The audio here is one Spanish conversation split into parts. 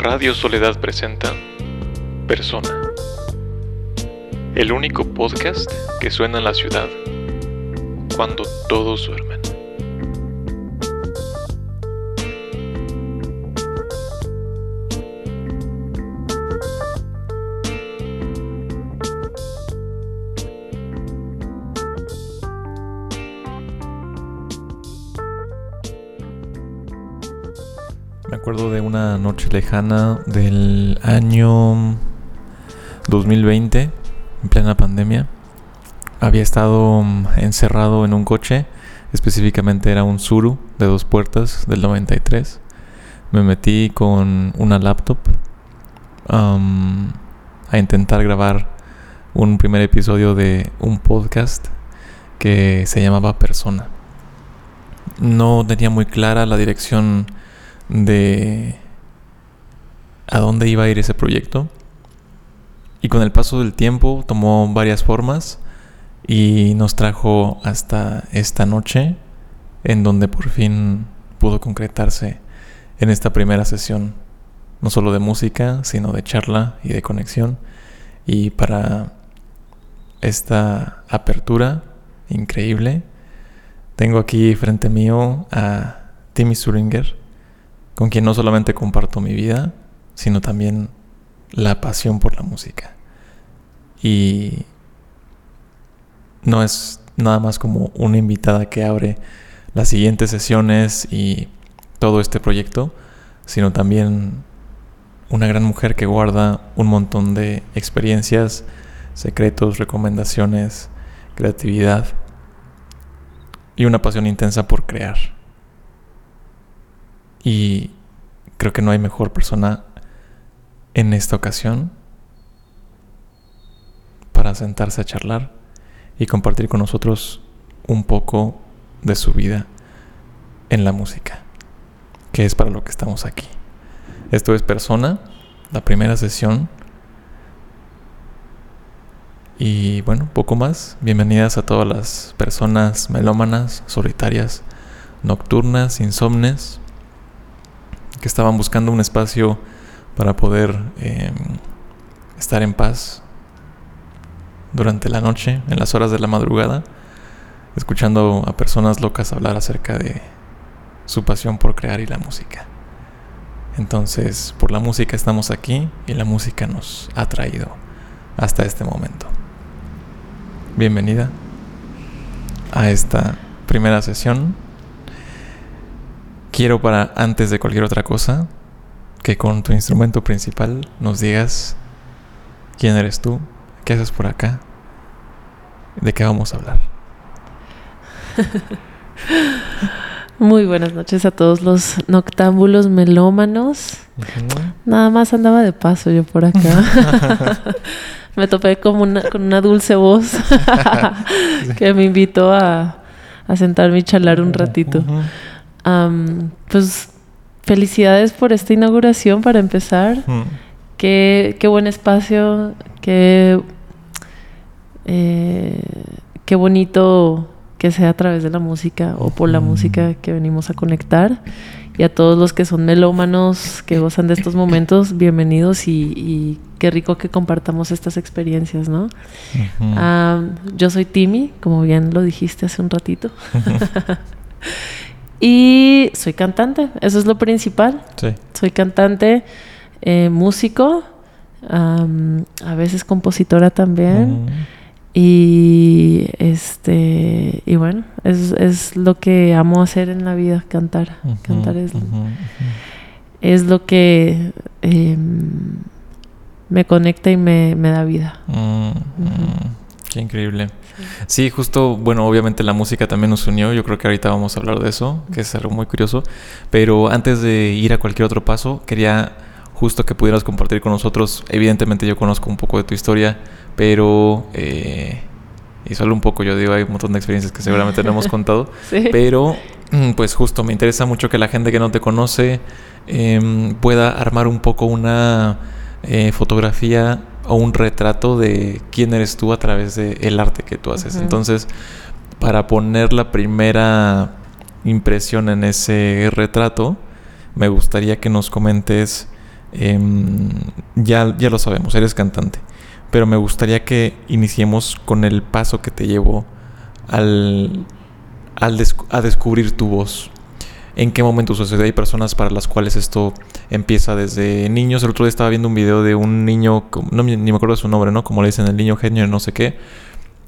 Radio Soledad presenta Persona. El único podcast que suena en la ciudad cuando todos duermen. Lejana del año 2020, en plena pandemia. Había estado mm, encerrado en un coche, específicamente era un Suru de dos puertas del 93. Me metí con una laptop a intentar grabar un primer episodio de un podcast que se llamaba Persona. No tenía muy clara la dirección de a dónde iba a ir ese proyecto. Y con el paso del tiempo tomó varias formas y nos trajo hasta esta noche en donde por fin pudo concretarse en esta primera sesión, no solo de música, sino de charla y de conexión. Y para esta apertura increíble, tengo aquí frente mío a Timmy Suringer con quien no solamente comparto mi vida, sino también la pasión por la música. Y no es nada más como una invitada que abre las siguientes sesiones y todo este proyecto, sino también una gran mujer que guarda un montón de experiencias, secretos, recomendaciones, creatividad y una pasión intensa por crear. Y creo que no hay mejor persona en esta ocasión para sentarse a charlar y compartir con nosotros un poco de su vida en la música, que es para lo que estamos aquí. Esto es Persona, la primera sesión. Y bueno, poco más. Bienvenidas a todas las personas melómanas, solitarias, nocturnas, insomnes, que estaban buscando un espacio para poder eh, estar en paz durante la noche, en las horas de la madrugada, escuchando a personas locas hablar acerca de su pasión por crear y la música. Entonces, por la música estamos aquí y la música nos ha traído hasta este momento. Bienvenida a esta primera sesión quiero para antes de cualquier otra cosa que con tu instrumento principal nos digas quién eres tú, qué haces por acá, de qué vamos a hablar. Muy buenas noches a todos los noctámbulos melómanos. Nada más andaba de paso yo por acá. me topé como una, con una dulce voz que me invitó a, a sentarme y charlar un ratito. Um, pues felicidades por esta inauguración para empezar. Mm. Qué, qué, buen espacio, qué, eh, qué bonito que sea a través de la música o por la mm. música que venimos a conectar. Y a todos los que son melómanos, que gozan de estos momentos, bienvenidos y, y qué rico que compartamos estas experiencias, ¿no? Uh -huh. um, yo soy Timmy, como bien lo dijiste hace un ratito. Y soy cantante, eso es lo principal. Sí. Soy cantante, eh, músico, um, a veces compositora también. Mm. Y este y bueno, es, es, lo que amo hacer en la vida, cantar. Uh -huh, cantar es, uh -huh, es, lo que eh, me conecta y me, me da vida. Uh -huh. Qué increíble. Sí, justo, bueno, obviamente la música también nos unió, yo creo que ahorita vamos a hablar de eso, que es algo muy curioso, pero antes de ir a cualquier otro paso, quería justo que pudieras compartir con nosotros, evidentemente yo conozco un poco de tu historia, pero, eh, y solo un poco, yo digo, hay un montón de experiencias que seguramente no hemos contado, sí. pero mm, pues justo me interesa mucho que la gente que no te conoce eh, pueda armar un poco una eh, fotografía o un retrato de quién eres tú a través del el arte que tú haces. Uh -huh. Entonces, para poner la primera impresión en ese retrato, me gustaría que nos comentes Em, ya, ya lo sabemos, eres cantante. Pero me gustaría que iniciemos con el paso que te llevó al, al a descubrir tu voz. ¿En qué momento sucedió? Hay personas para las cuales esto empieza desde niños. El otro día estaba viendo un video de un niño, no, ni me acuerdo de su nombre, ¿no? Como le dicen, el niño genio, no sé qué.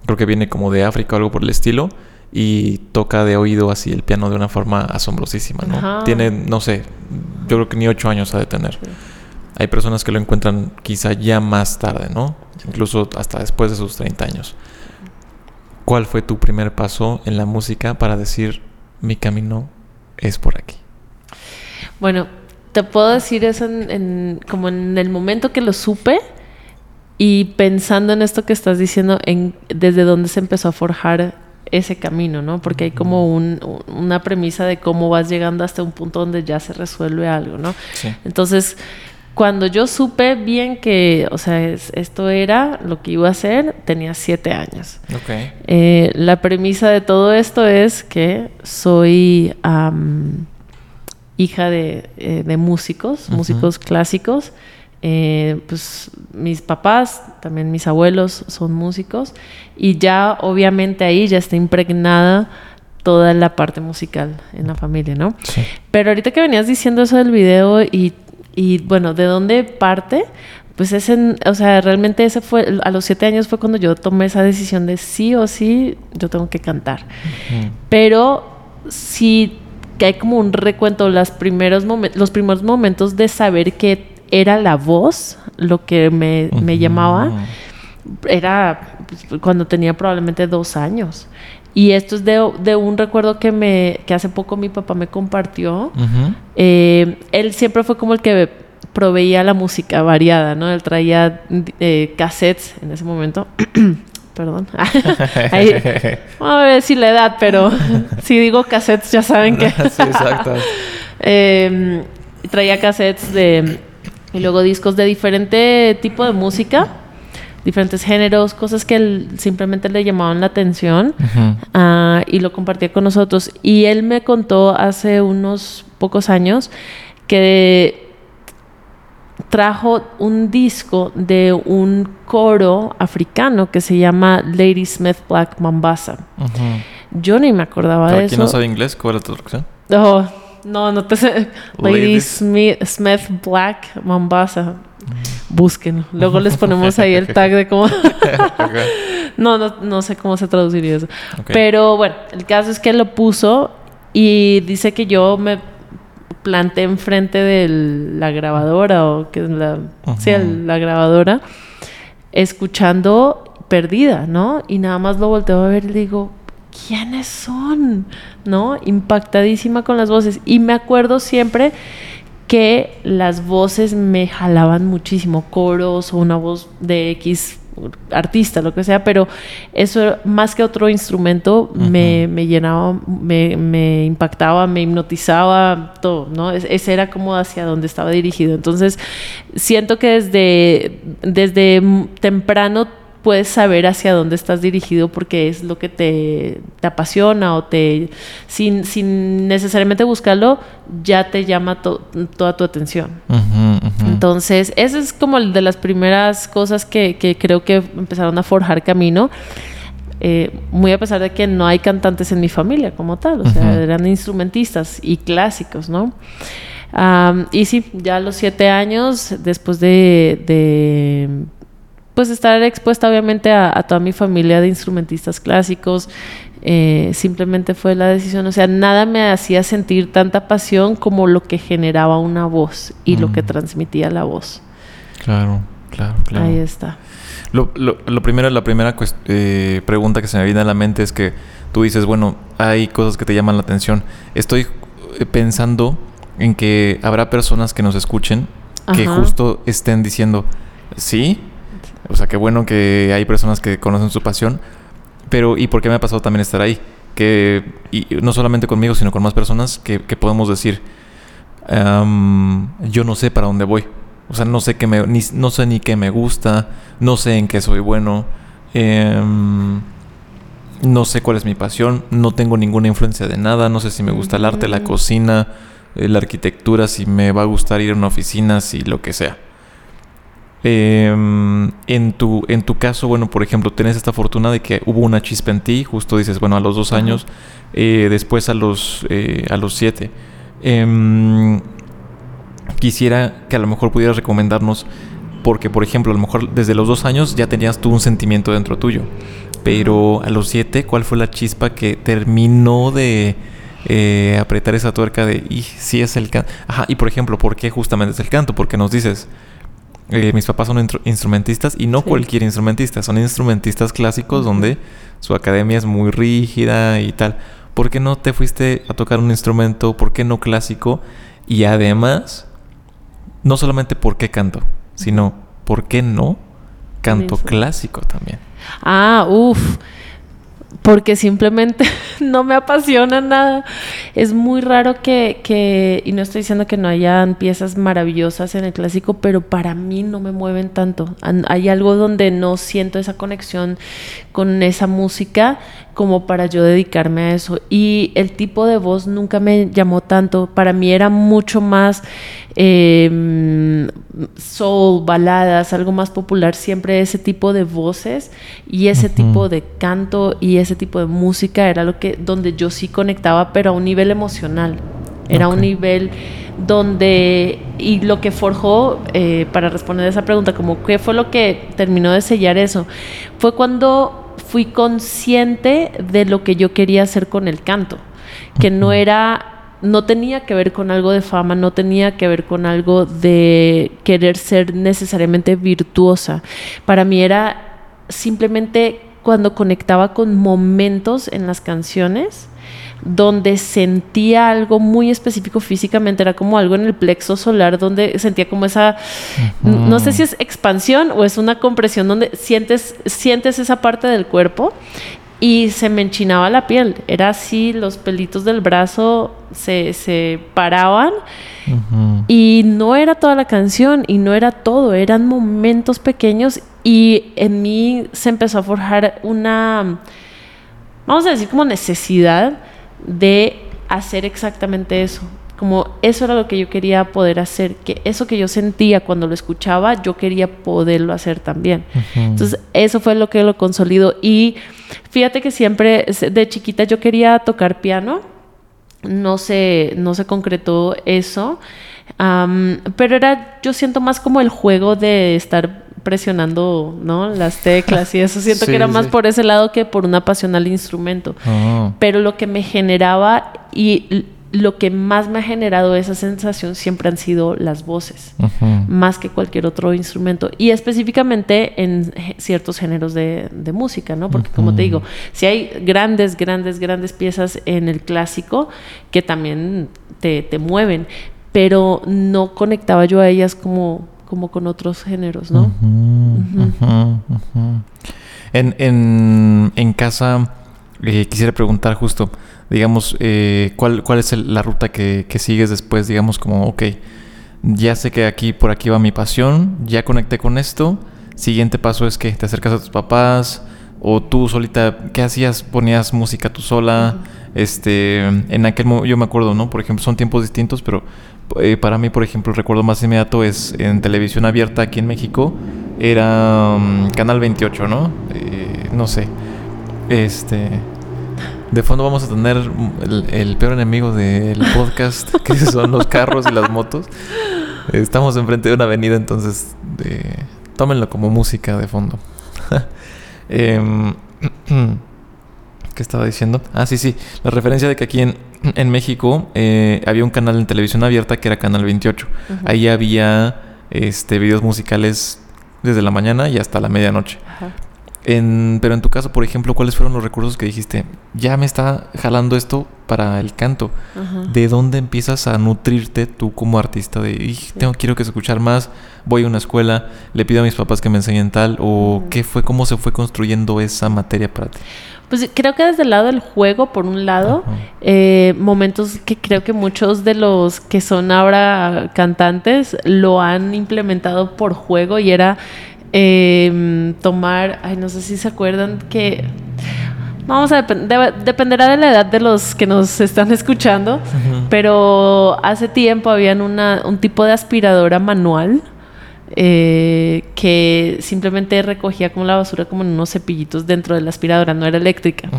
Creo que viene como de África o algo por el estilo. Y toca de oído así el piano de una forma asombrosísima, ¿no? Tiene, no sé, yo creo que ni ocho años ha de tener. Hay personas que lo encuentran quizá ya más tarde, ¿no? Incluso hasta después de sus 30 años. ¿Cuál fue tu primer paso en la música para decir mi camino es por aquí? Bueno, te puedo decir eso en, como en el momento que lo supe y pensando en esto que estás diciendo, en desde dónde se empezó a forjar ese camino, ¿no? Porque hay como una premisa de cómo vas llegando hasta un punto donde ya se resuelve algo, ¿no? Sí. Entonces, cuando yo supe bien que, o sea, esto era lo que iba a hacer, tenía siete años. Okay. Eh, la premisa de todo esto es que soy hija de, eh, de músicos, músicos clásicos. Eh, pues mis papás, también mis abuelos son músicos y ya obviamente ahí ya está impregnada toda la parte musical en la familia, ¿no? Sí. Pero ahorita que venías diciendo eso del video y y bueno, ¿de dónde parte? Pues es en, o sea, realmente ese fue, a los siete años fue cuando yo tomé esa decisión de sí o sí, yo tengo que cantar. Pero sí que hay como un recuento, los primeros, los primeros momentos de saber que era la voz lo que me, me llamaba, era pues, cuando tenía probablemente dos años. Y esto es de, de, un recuerdo que, me, que hace poco mi papá me compartió. Eh, él siempre fue como el que proveía la música variada, ¿no? Él traía eh, cassettes en ese momento. Perdón. vamos a ver si la edad, pero si digo cassettes ya saben que... sí, exacto. Em, traía cassettes de... Y luego discos de diferente tipo de música diferentes géneros, cosas que él simplemente le llamaban la atención ah, y lo compartía con nosotros. Y él me contó hace unos pocos años que trajo un disco de un coro africano que se llama Lady Smith Black Mombasa. Yo ni me acordaba de eso. ¿Quién no sabe inglés? ¿Cuál es la traducción? Oh, no, no te sé. Lady Smith, Smith Black Mombasa. Busquen. Luego les ponemos ahí el tag de cómo. no, no, no, sé cómo se traduciría eso. Pero bueno, el caso es que lo puso y dice que yo me planté enfrente de la grabadora o que es la, sí, la grabadora, escuchando perdida, ¿no? Y nada más lo volteo a ver y digo, ¿quiénes son? ¿No? Impactadísima con las voces. Y me acuerdo siempre que las voces me jalaban muchísimo, coros o una voz de X artista, lo que sea, pero eso más que otro instrumento me, llenaba, me, impactaba, me hipnotizaba, todo, ¿no? ese era como hacia donde estaba dirigido. Entonces, siento que desde, desde temprano puedes saber hacia dónde estás dirigido porque es lo que te, apasiona o te sin, sin, necesariamente buscarlo ya te llama toda tu atención entonces esa es como de las primeras cosas que, creo que empezaron a forjar camino eh, muy a pesar de que no hay cantantes en mi familia como tal o sea eran instrumentistas y clásicos no y sí ya a los siete años después de pues estar expuesta obviamente a, toda mi familia de instrumentistas clásicos. Eh, simplemente fue la decisión, o sea, nada me hacía sentir tanta pasión como lo que generaba una voz y lo que transmitía la voz. Claro, claro, claro. Ahí está. Lo, lo, primero, la primera eh, pregunta que se me viene a la mente es que tú dices, bueno, hay cosas que te llaman la atención. Estoy eh, pensando en que habrá personas que nos escuchen que justo estén diciendo, sí, o sea, qué bueno que hay personas que conocen su pasión. Pero, ¿y por qué me ha pasado también estar ahí? Que, y no solamente conmigo, sino con más personas que, podemos decir, yo no sé para dónde voy. O sea, no sé, qué me, ni, no sé ni qué me gusta, no sé en qué soy bueno, em, no sé cuál es mi pasión, no tengo ninguna influencia de nada, no sé si me gusta el arte, la cocina, la arquitectura si me va a gustar ir a una oficina, si lo que sea. Em, en, tu, en tu caso, bueno, por ejemplo, tienes esta fortuna de que hubo una chispa en ti, justo dices, bueno, a los dos años, eh, después a los, eh, a los siete. Em, quisiera que a lo mejor pudieras recomendarnos, porque por ejemplo, a lo mejor desde los dos años ya tenías tú un sentimiento dentro tuyo, pero a los siete, ¿cuál fue la chispa que terminó de eh, apretar esa tuerca de, y si es el canto? Ajá, y por ejemplo, ¿por qué justamente es el canto? Porque nos dices eh, mis papás son instrumentistas y no cualquier instrumentista, son instrumentistas clásicos donde su academia es muy rígida y tal. ¿Por qué no te fuiste a tocar un instrumento? ¿Por qué no clásico? Y además, no solamente por qué canto, sino por qué no canto clásico también. Ah, uff porque simplemente no me apasiona nada. Es muy raro que, que, y no estoy diciendo que no hayan piezas maravillosas en el clásico, pero para mí no me mueven tanto. Hay algo donde no siento esa conexión con esa música como para yo dedicarme a eso. Y el tipo de voz nunca me llamó tanto. Para mí era mucho más eh, soul, baladas, algo más popular. Siempre ese tipo de voces y ese tipo de canto y ese tipo de música era lo que donde yo sí conectaba, pero a un nivel emocional. Era un nivel donde, y lo que forjó, eh, para responder a esa pregunta, como qué fue lo que terminó de sellar eso, fue cuando fui consciente de lo que yo quería hacer con el canto, que no era, no tenía que ver con algo de fama, no tenía que ver con algo de querer ser necesariamente virtuosa. Para mí era simplemente cuando conectaba con momentos en las canciones donde sentía algo muy específico físicamente, era como algo en el plexo solar donde sentía como esa, no sé si es expansión o es una compresión donde sientes, sientes esa parte del cuerpo y se me enchinaba la piel, era así, los pelitos del brazo se, se paraban y no era toda la canción y no era todo, eran momentos pequeños y en mí se empezó a forjar una, vamos a decir como necesidad de hacer exactamente eso. Como eso era lo que yo quería poder hacer, que eso que yo sentía cuando lo escuchaba, yo quería poderlo hacer también. Entonces, eso fue lo que lo consolidó. Y fíjate que siempre, de chiquita, yo quería tocar piano. No se, no se concretó eso. pero era, yo siento más como el juego de estar presionando, ¿no? Las teclas y eso. Siento que era más por ese lado que por una pasión al instrumento. Ah. Pero lo que me generaba y lo que más me ha generado esa sensación siempre han sido las voces, más que cualquier otro instrumento. Y específicamente en ciertos géneros de, música, ¿no? Porque como te digo, si hay grandes, grandes, grandes piezas en el clásico que también te, te mueven, pero no conectaba yo a ellas como como con otros géneros, ¿no? En, en, en, casa eh, quisiera preguntar justo, digamos, eh, ¿cuál, ¿cuál es la ruta que, que, sigues después? Digamos como, ok, ya sé que aquí por aquí va mi pasión, ya conecté con esto, siguiente paso es que te acercas a tus papás o tú solita, ¿qué hacías? ¿Ponías música tú sola? Este, en aquel momento, yo me acuerdo, ¿no? Por ejemplo, son tiempos distintos, pero eh, para mí, por ejemplo, el recuerdo más inmediato es en televisión abierta aquí en México, era mm, Canal 28, ¿no? Eh, no sé. Este. De fondo vamos a tener el, peor enemigo del podcast, que son los carros y las motos. Estamos enfrente de una avenida, entonces tómenlo como música de fondo. eh, ¿Qué estaba diciendo? Ah, sí, sí. La referencia de que aquí en, en México eh, había un canal en televisión abierta que era Canal 28. Ahí había este, videos musicales desde la mañana y hasta la medianoche. pero en tu caso, por ejemplo, ¿cuáles fueron los recursos que dijiste? Ya me está jalando esto para el canto. ¿De dónde empiezas a nutrirte tú como artista? De, tengo, quiero que escuchar más, voy a una escuela, le pido a mis papás que me enseñen tal, o qué fue, cómo se fue construyendo esa materia para ti. Pues creo que desde el lado del juego, por un lado, eh, momentos que creo que muchos de los que son ahora cantantes lo han implementado por juego y era em, tomar, ay, no sé si se acuerdan que vamos a dependerá de la edad de los que nos están escuchando, pero hace tiempo habían una, un tipo de aspiradora manual eh, que simplemente recogía como la basura como en unos cepillitos dentro de la aspiradora, no era eléctrica.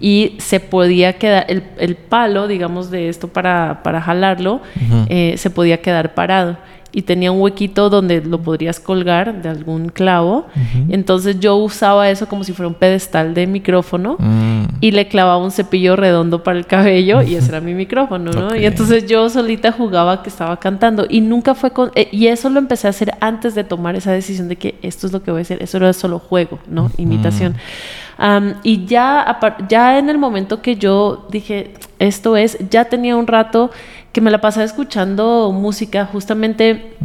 Y se podía quedar, el, el, palo, digamos, de esto para, para jalarlo, eh, se podía quedar parado y tenía un huequito donde lo podrías colgar de algún clavo. Entonces yo usaba eso como si fuera un pedestal de micrófono mm. y le clavaba un cepillo redondo para el cabello y ese era mi micrófono, ¿no? Y entonces yo solita jugaba que estaba cantando y nunca fue con... Eh, y eso lo empecé a hacer antes de tomar esa decisión de que esto es lo que voy a hacer. Eso era solo juego, ¿no? Imitación. y ya, ya en el momento que yo dije, esto es, ya tenía un rato que me la pasaba escuchando música, justamente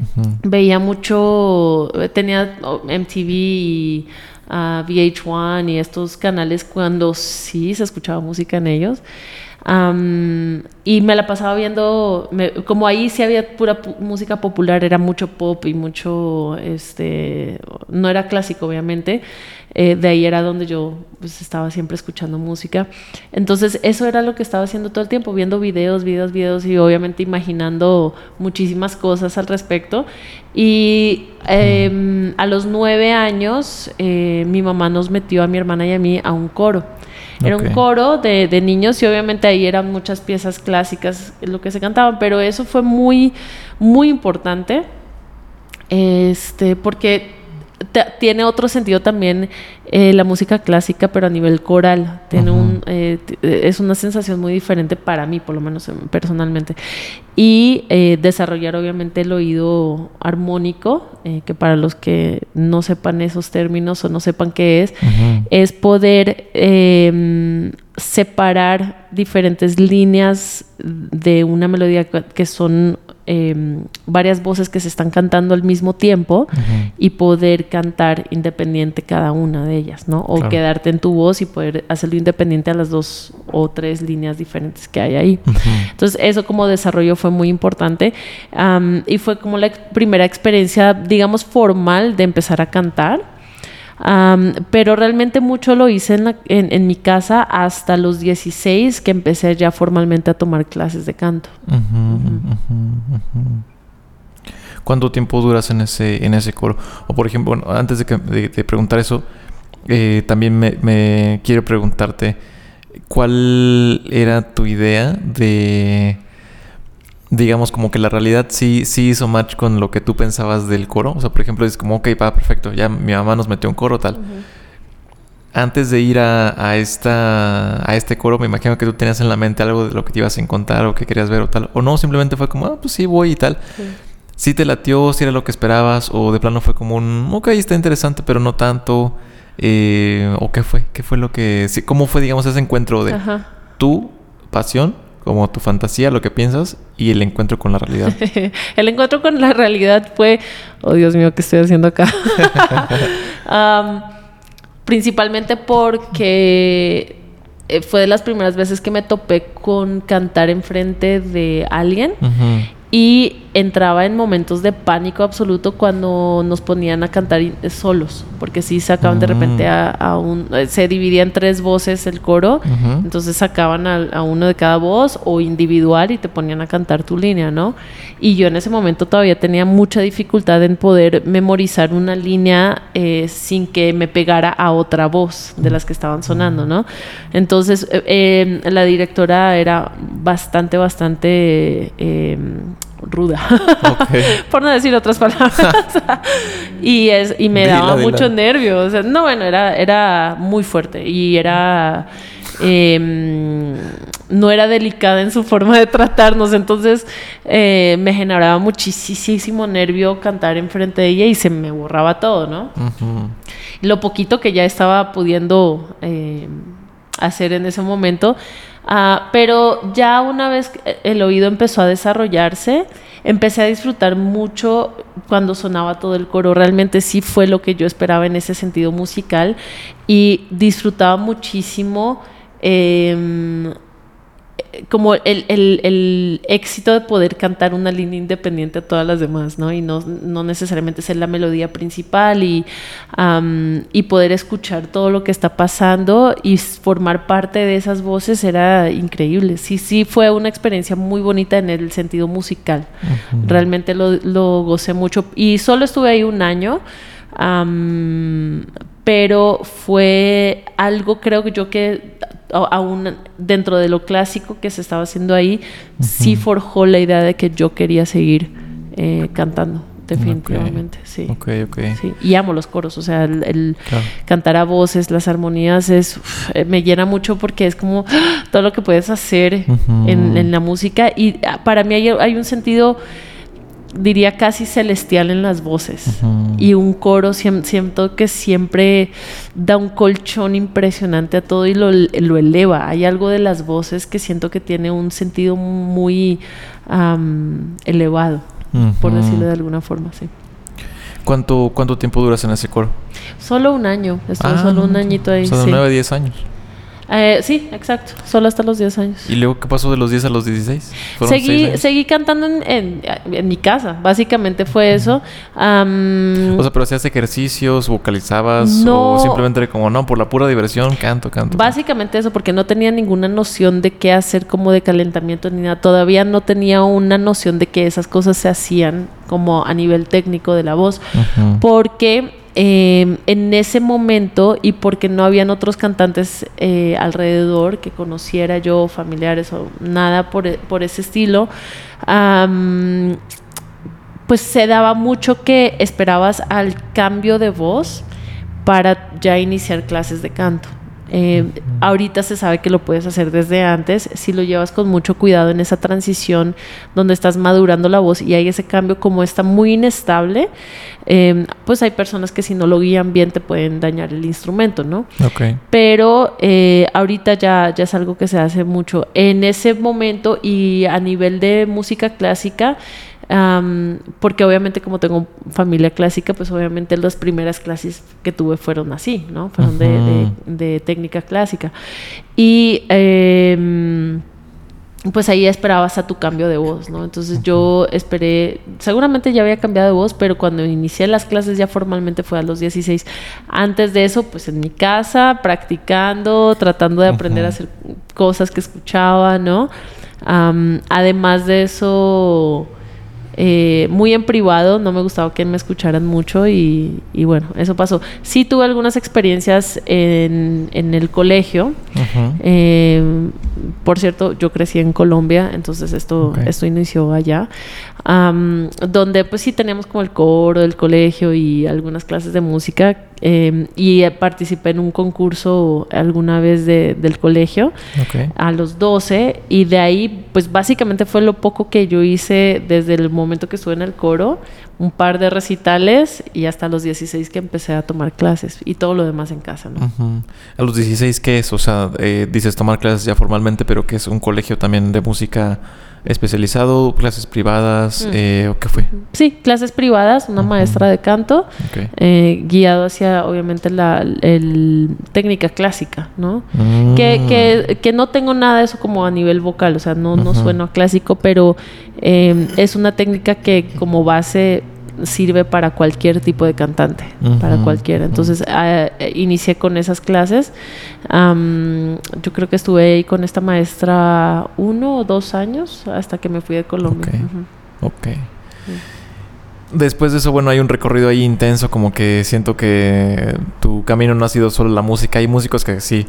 veía mucho, tenía MTV y ah, VH1 y estos canales cuando sí se escuchaba música en ellos y me la pasaba viendo, como ahí sí había pura música popular, era mucho pop y mucho, este, no era clásico obviamente, eh, de ahí era donde yo pues, estaba siempre escuchando música. Entonces eso era lo que estaba haciendo todo el tiempo, viendo videos, videos, videos y obviamente imaginando muchísimas cosas al respecto. Y em, a los nueve años eh, mi mamá nos metió a mi hermana y a mí a un coro. Era un coro de, de, niños y obviamente ahí eran muchas piezas clásicas lo que se cantaban, pero eso fue muy, muy importante. Este, porque tiene otro sentido también eh, la música clásica, pero a nivel coral. Tiene un, eh, es una sensación muy diferente para mí, por lo menos em, personalmente. Y eh, desarrollar obviamente el oído armónico, que para los que no sepan esos términos o no sepan qué es, es poder em, separar diferentes líneas de una melodía que son Em, varias voces que se están cantando al mismo tiempo y poder cantar independiente cada una de ellas, ¿no? O quedarte en tu voz y poder hacerlo independiente a las dos o tres líneas diferentes que hay ahí. Entonces, eso como desarrollo fue muy importante y fue como la primera experiencia, digamos, formal de empezar a cantar pero realmente mucho lo hice en, en, mi casa hasta los 16 que empecé ya formalmente a tomar clases de canto. ¿Cuánto tiempo duras en ese, en ese coro? O por ejemplo, antes de, preguntar eso, eh, también me, me quiero preguntarte, ¿cuál era tu idea de digamos como que la realidad sí, sí hizo match con lo que tú pensabas del coro. O sea, por ejemplo, es como, ok, va, perfecto, ya mi mamá nos metió un coro, tal. Antes de ir a, esta, a este coro, me imagino que tú tenías en la mente algo de lo que te ibas a encontrar o que querías ver o tal. O no, simplemente fue como, ah, pues sí, voy y tal. Sí. te latió, si era lo que esperabas, o de plano fue como un, ok, está interesante, pero no tanto. Eh, ¿O qué fue? ¿Qué fue lo que... Sí, ¿Cómo fue, digamos, ese encuentro de tu pasión como tu fantasía, lo que piensas y el encuentro con la realidad. el encuentro con la realidad fue, oh Dios mío, ¿qué estoy haciendo acá? principalmente porque eh, fue de las primeras veces que me topé con cantar enfrente de alguien y entraba en momentos de pánico absoluto cuando nos ponían a cantar solos, porque si sacaban de repente a, a, un... Eh, se dividía en tres voces el coro, entonces sacaban a, uno de cada voz o individual y te ponían a cantar tu línea, ¿no? Y yo en ese momento todavía tenía mucha dificultad en poder memorizar una línea eh, sin que me pegara a otra voz de las que estaban sonando, ¿no? Entonces eh, la directora era bastante, bastante ruda, por no decir otras palabras. y, es, y me daba mucho nervio. O sea, no, bueno, era, era muy fuerte y era... Em, no era delicada en su forma de tratarnos, entonces eh, me generaba muchísimo nervio cantar enfrente de ella y se me borraba todo, ¿no? Lo poquito que ya estaba pudiendo eh, hacer en ese momento, Ah, pero ya una vez que el oído empezó a desarrollarse, empecé a disfrutar mucho cuando sonaba todo el coro. Realmente sí fue lo que yo esperaba en ese sentido musical y disfrutaba muchísimo em, como el, el, el, éxito de poder cantar una línea independiente a todas las demás, ¿no? Y no, no necesariamente ser la melodía principal y, y poder escuchar todo lo que está pasando y formar parte de esas voces era increíble. Sí, sí, fue una experiencia muy bonita en el sentido musical. Realmente lo, lo, gocé mucho y solo estuve ahí un año pero fue algo creo que yo que aún dentro de lo clásico que se estaba haciendo ahí, sí forjó la idea de que yo quería seguir eh, cantando. Definitivamente, sí. Ok, ok. Y amo los coros, o sea, el, cantar a voces, las armonías, es eh, me llena mucho porque es como todo lo que puedes hacer en, la música. Y ah, para mí hay un sentido diría casi celestial en las voces. Y un coro siento que siempre da un colchón impresionante a todo y lo, eleva. Hay algo de las voces que siento que tiene un sentido muy elevado, por decirlo de alguna forma, sí. ¿Cuánto, ¿Cuánto tiempo duras en ese coro? Solo un año, estuve ah, solo un añito ahí. Son nueve, diez años. Eh, sí, exacto. Solo hasta los 10 años. ¿Y luego qué pasó de los 10 a los 16? Seguí, seguí cantando en, en, mi casa. Básicamente fue eso. o sea, pero hacías ejercicios, vocalizabas no, o simplemente como, no, por la pura diversión, canto, canto. Básicamente eso, porque no tenía ninguna noción de qué hacer como de calentamiento ni nada. Todavía no tenía una noción de que esas cosas se hacían como a nivel técnico de la voz. Porque Em, en ese momento y porque no habían otros cantantes eh, alrededor que conociera yo, familiares o nada por, por ese estilo, pues se daba mucho que esperabas al cambio de voz para ya iniciar clases de canto. Eh, ahorita se sabe que lo puedes hacer desde antes, si lo llevas con mucho cuidado en esa transición donde estás madurando la voz y hay ese cambio como está muy inestable, eh, pues hay personas que si no lo guían bien te pueden dañar el instrumento, ¿no? Pero eh, ahorita ya, ya es algo que se hace mucho. En ese momento y a nivel de música clásica, porque obviamente como tengo familia clásica, pues obviamente las primeras clases que tuve fueron así, ¿no? Fueron de, técnica clásica. Y em, pues ahí esperabas a tu cambio de voz, ¿no? Entonces yo esperé, seguramente ya había cambiado de voz, pero cuando inicié las clases ya formalmente fue a los 16. Antes de eso, pues en mi casa, practicando, tratando de aprender a hacer cosas que escuchaba, ¿no? además de eso eh, muy en privado, no me gustaba que me escucharan mucho y, bueno, eso pasó. Sí tuve algunas experiencias en, el colegio. Eh, por cierto, yo crecí en Colombia, entonces esto, esto inició allá, donde pues sí teníamos como el coro del colegio y algunas clases de música Em, y participé en un concurso alguna vez del colegio a los 12 y de ahí pues básicamente fue lo poco que yo hice desde el momento que estuve en el coro, un par de recitales y hasta los 16 que empecé a tomar clases y todo lo demás en casa. ¿no? ¿A los 16 qué es? O sea, eh, dices tomar clases ya formalmente, pero que es un colegio también de música especializado, clases privadas, mm. eh, ¿o qué fue? Sí, clases privadas, una maestra de canto, eh, guiado hacia, obviamente, la el, técnica clásica, ¿no? Mm. Que, que, no tengo nada de eso como a nivel vocal, o sea, no, no sueno a clásico, pero eh, es una técnica que como base sirve para cualquier tipo de cantante, para cualquiera. Entonces ah, inicié con esas clases. yo creo que estuve ahí con esta maestra uno o dos años hasta que me fui de Colombia. Ok. Después de eso, bueno, hay un recorrido ahí intenso, como que siento que tu camino no ha sido solo la música. Hay músicos que sí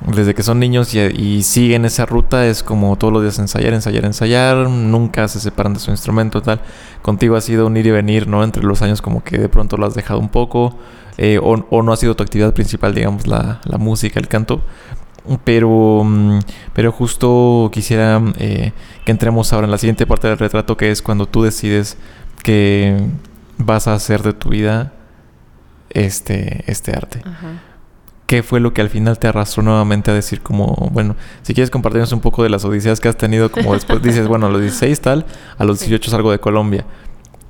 desde que son niños y, siguen esa ruta es como todos los días ensayar, ensayar, ensayar, nunca se separan de su instrumento tal. Contigo ha sido un ir y venir, ¿no? Entre los años como que de pronto lo has dejado un poco eh, o, no ha sido tu actividad principal, digamos, la, música, el canto. Pero, mm, pero justo quisiera eh, que entremos ahora en la siguiente parte del retrato que es cuando tú decides que vas a hacer de tu vida este, este arte. Ajá qué fue lo que al final te arrastró nuevamente a decir como, bueno, si quieres compartirnos un poco de las odiseas que has tenido, como después dices, bueno, a los 16 tal, a los 18 salgo de Colombia.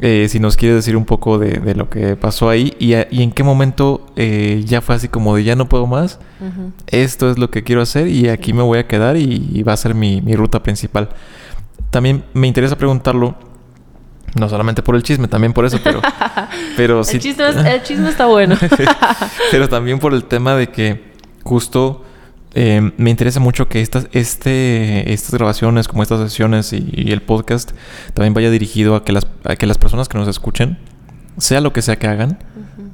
eh, si nos quieres decir un poco de, lo que pasó ahí y, en qué momento eh, ya fue así como de ya no puedo más, esto es lo que quiero hacer y aquí me voy a quedar y, va a ser mi, ruta principal. También me interesa preguntarlo, no solamente por el chisme, también por eso, pero... pero el, chisme, el chisme está bueno. pero también por el tema de que justo eh, me interesa mucho que estas, este, estas grabaciones, como estas sesiones y, el podcast, también vaya dirigido a que, las, que las personas que nos escuchen, sea lo que sea que hagan,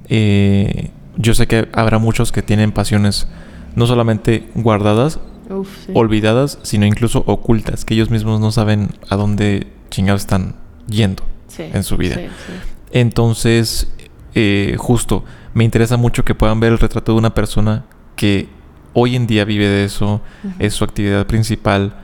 eh, yo sé que habrá muchos que tienen pasiones no solamente guardadas, olvidadas, sino incluso ocultas, que ellos mismos no saben a dónde chingados están yendo en su vida. Entonces, eh, justo, me interesa mucho que puedan ver el retrato de una persona que hoy en día vive de eso, es su actividad principal,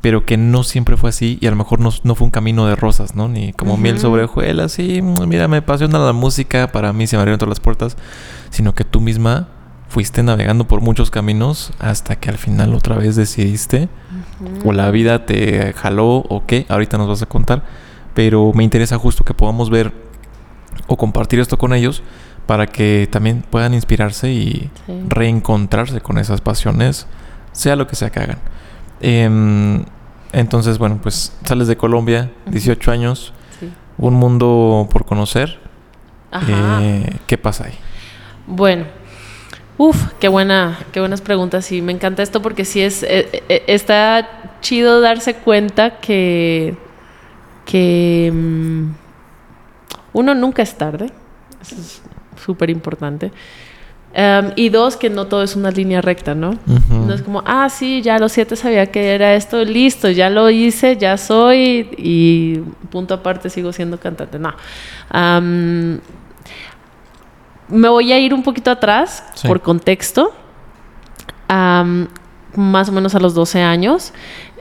pero que no siempre fue así y a lo mejor no, fue un camino de rosas, ¿no? Ni como miel sobre hojuelas, sí, mira, me apasiona la música, para mí se me abrieron todas las puertas, sino que tú misma fuiste navegando por muchos caminos hasta que al final otra vez decidiste o la vida te jaló o qué, ahorita nos vas a contar, pero me interesa justo que podamos ver o compartir esto con ellos para que también puedan inspirarse y reencontrarse con esas pasiones, sea lo que sea que hagan. Em, entonces, bueno, pues sales de Colombia, 18 años, un mundo por conocer. Eh, ¿Qué pasa ahí? Bueno, Uf, qué buena, qué buenas preguntas. Y me encanta esto porque sí es, eh, eh, está chido darse cuenta que, que mm, uno nunca es tarde. Eso es súper importante. Em, y dos, que no todo es una línea recta, ¿no? No es como, ah, sí, ya a los siete sabía que era esto, listo, ya lo hice, ya soy y punto aparte sigo siendo cantante. No. me voy a ir un poquito atrás por contexto. más o menos a los 12 años.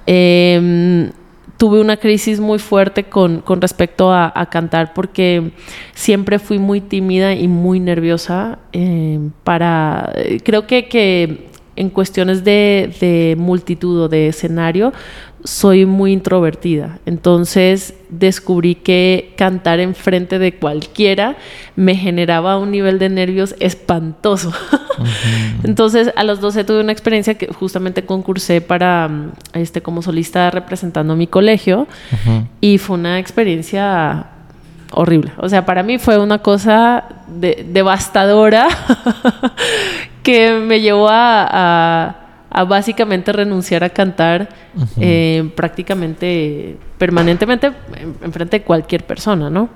Eh, tuve una crisis muy fuerte con, respecto a, cantar porque siempre fui muy tímida y muy nerviosa eh, para... Creo que, que en cuestiones de, de multitud o de escenario soy muy introvertida. Entonces descubrí que cantar enfrente de cualquiera me generaba un nivel de nervios espantoso. Entonces a los 12 tuve una experiencia que justamente concursé para mm, este como solista representando mi colegio y fue una experiencia horrible. O sea, para mí fue una cosa devastadora que me llevó a a básicamente renunciar a cantar eh, prácticamente permanentemente en, frente de cualquier persona, ¿no?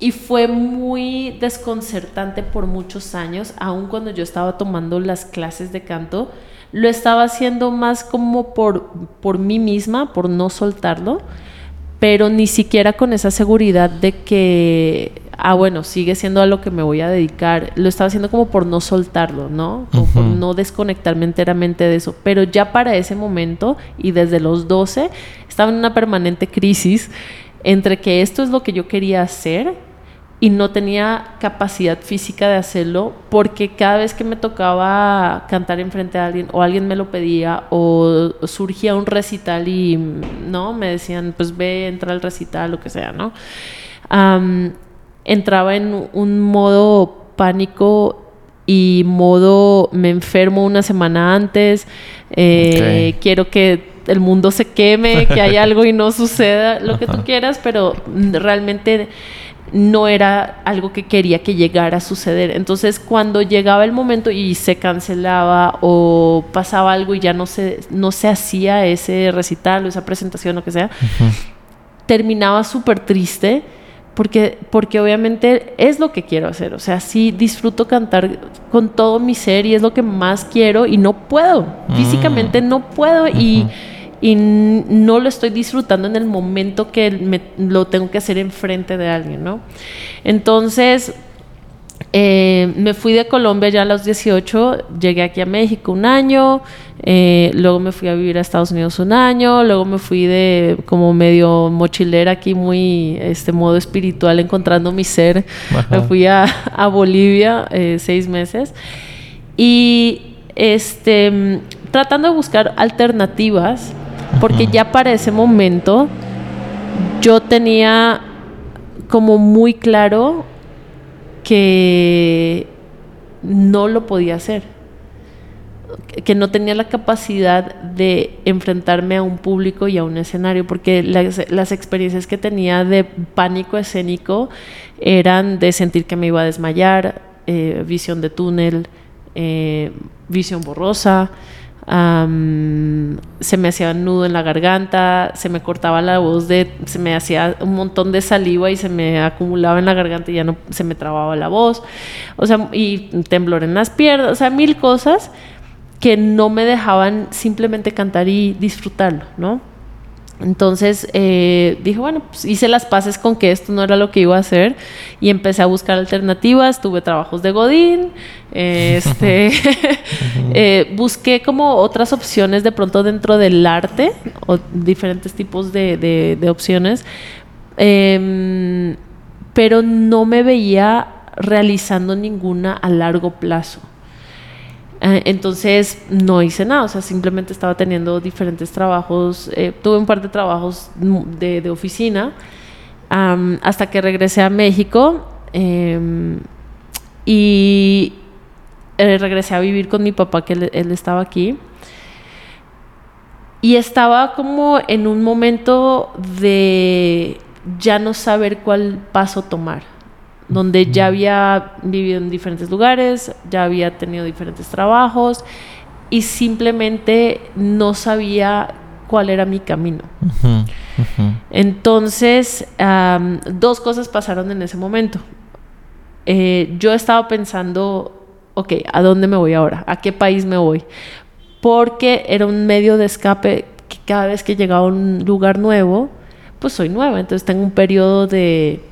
y fue muy desconcertante por muchos años, aun cuando yo estaba tomando las clases de canto, lo estaba haciendo más como por, por mí misma, por no soltarlo, pero ni siquiera con esa seguridad de que ah, bueno, sigue siendo a lo que me voy a dedicar. Lo estaba haciendo como por no soltarlo, ¿no? Como por no desconectarme enteramente de eso. Pero ya para ese momento y desde los 12 estaba en una permanente crisis entre que esto es lo que yo quería hacer y no tenía capacidad física de hacerlo porque cada vez que me tocaba cantar enfrente a alguien o alguien me lo pedía o surgía un recital y no me decían pues ve entra al recital lo que sea no entraba en un modo pánico y modo me enfermo una semana antes, eh, quiero que el mundo se queme, que haya algo y no suceda, lo que tú quieras, pero realmente no era algo que quería que llegara a suceder. Entonces, cuando llegaba el momento y se cancelaba o pasaba algo y ya no se, no se hacía ese recital o esa presentación, o lo que sea, terminaba súper triste porque, porque obviamente es lo que quiero hacer. O sea, sí disfruto cantar con todo mi ser y es lo que más quiero y no puedo. Mm. Físicamente no puedo y, y, no lo estoy disfrutando en el momento que me, lo tengo que hacer enfrente de alguien, ¿no? Entonces, eh, me fui de Colombia ya a los 18, llegué aquí a México un año, eh, luego me fui a vivir a Estados Unidos un año, luego me fui de como medio mochilera aquí muy este modo espiritual encontrando mi ser, me fui a, Bolivia eh, seis meses. Y este tratando de buscar alternativas porque ya para ese momento yo tenía como muy claro que no lo podía hacer, que no tenía la capacidad de enfrentarme a un público y a un escenario, porque las, experiencias que tenía de pánico escénico eran de sentir que me iba a desmayar, eh, visión de túnel, eh, visión borrosa, se me hacía nudo en la garganta, se me cortaba la voz de, se me hacía un montón de saliva y se me acumulaba en la garganta y ya no se me trababa la voz, o sea, y temblor en las piernas, o sea, mil cosas que no me dejaban simplemente cantar y disfrutarlo, ¿no? Entonces eh, dije, bueno, pues hice las paces con que esto no era lo que iba a hacer y empecé a buscar alternativas, tuve trabajos de Godín, este, eh, busqué como otras opciones de pronto dentro del arte, o diferentes tipos de, opciones, em, pero no me veía realizando ninguna a largo plazo. Eh, entonces no hice nada, o sea, simplemente estaba teniendo diferentes trabajos, eh, tuve un par de trabajos de, oficina hasta que regresé a México em, y eh, regresé a vivir con mi papá, que él estaba aquí. Y estaba como en un momento de ya no saber cuál paso tomar donde ya había vivido en diferentes lugares, ya había tenido diferentes trabajos y simplemente no sabía cuál era mi camino. Entonces, dos cosas pasaron en ese momento. Eh, yo estaba pensando, ok, ¿a dónde me voy ahora? ¿A qué país me voy? Porque era un medio de escape que cada vez que llegaba a un lugar nuevo, pues soy nueva, entonces tengo un periodo de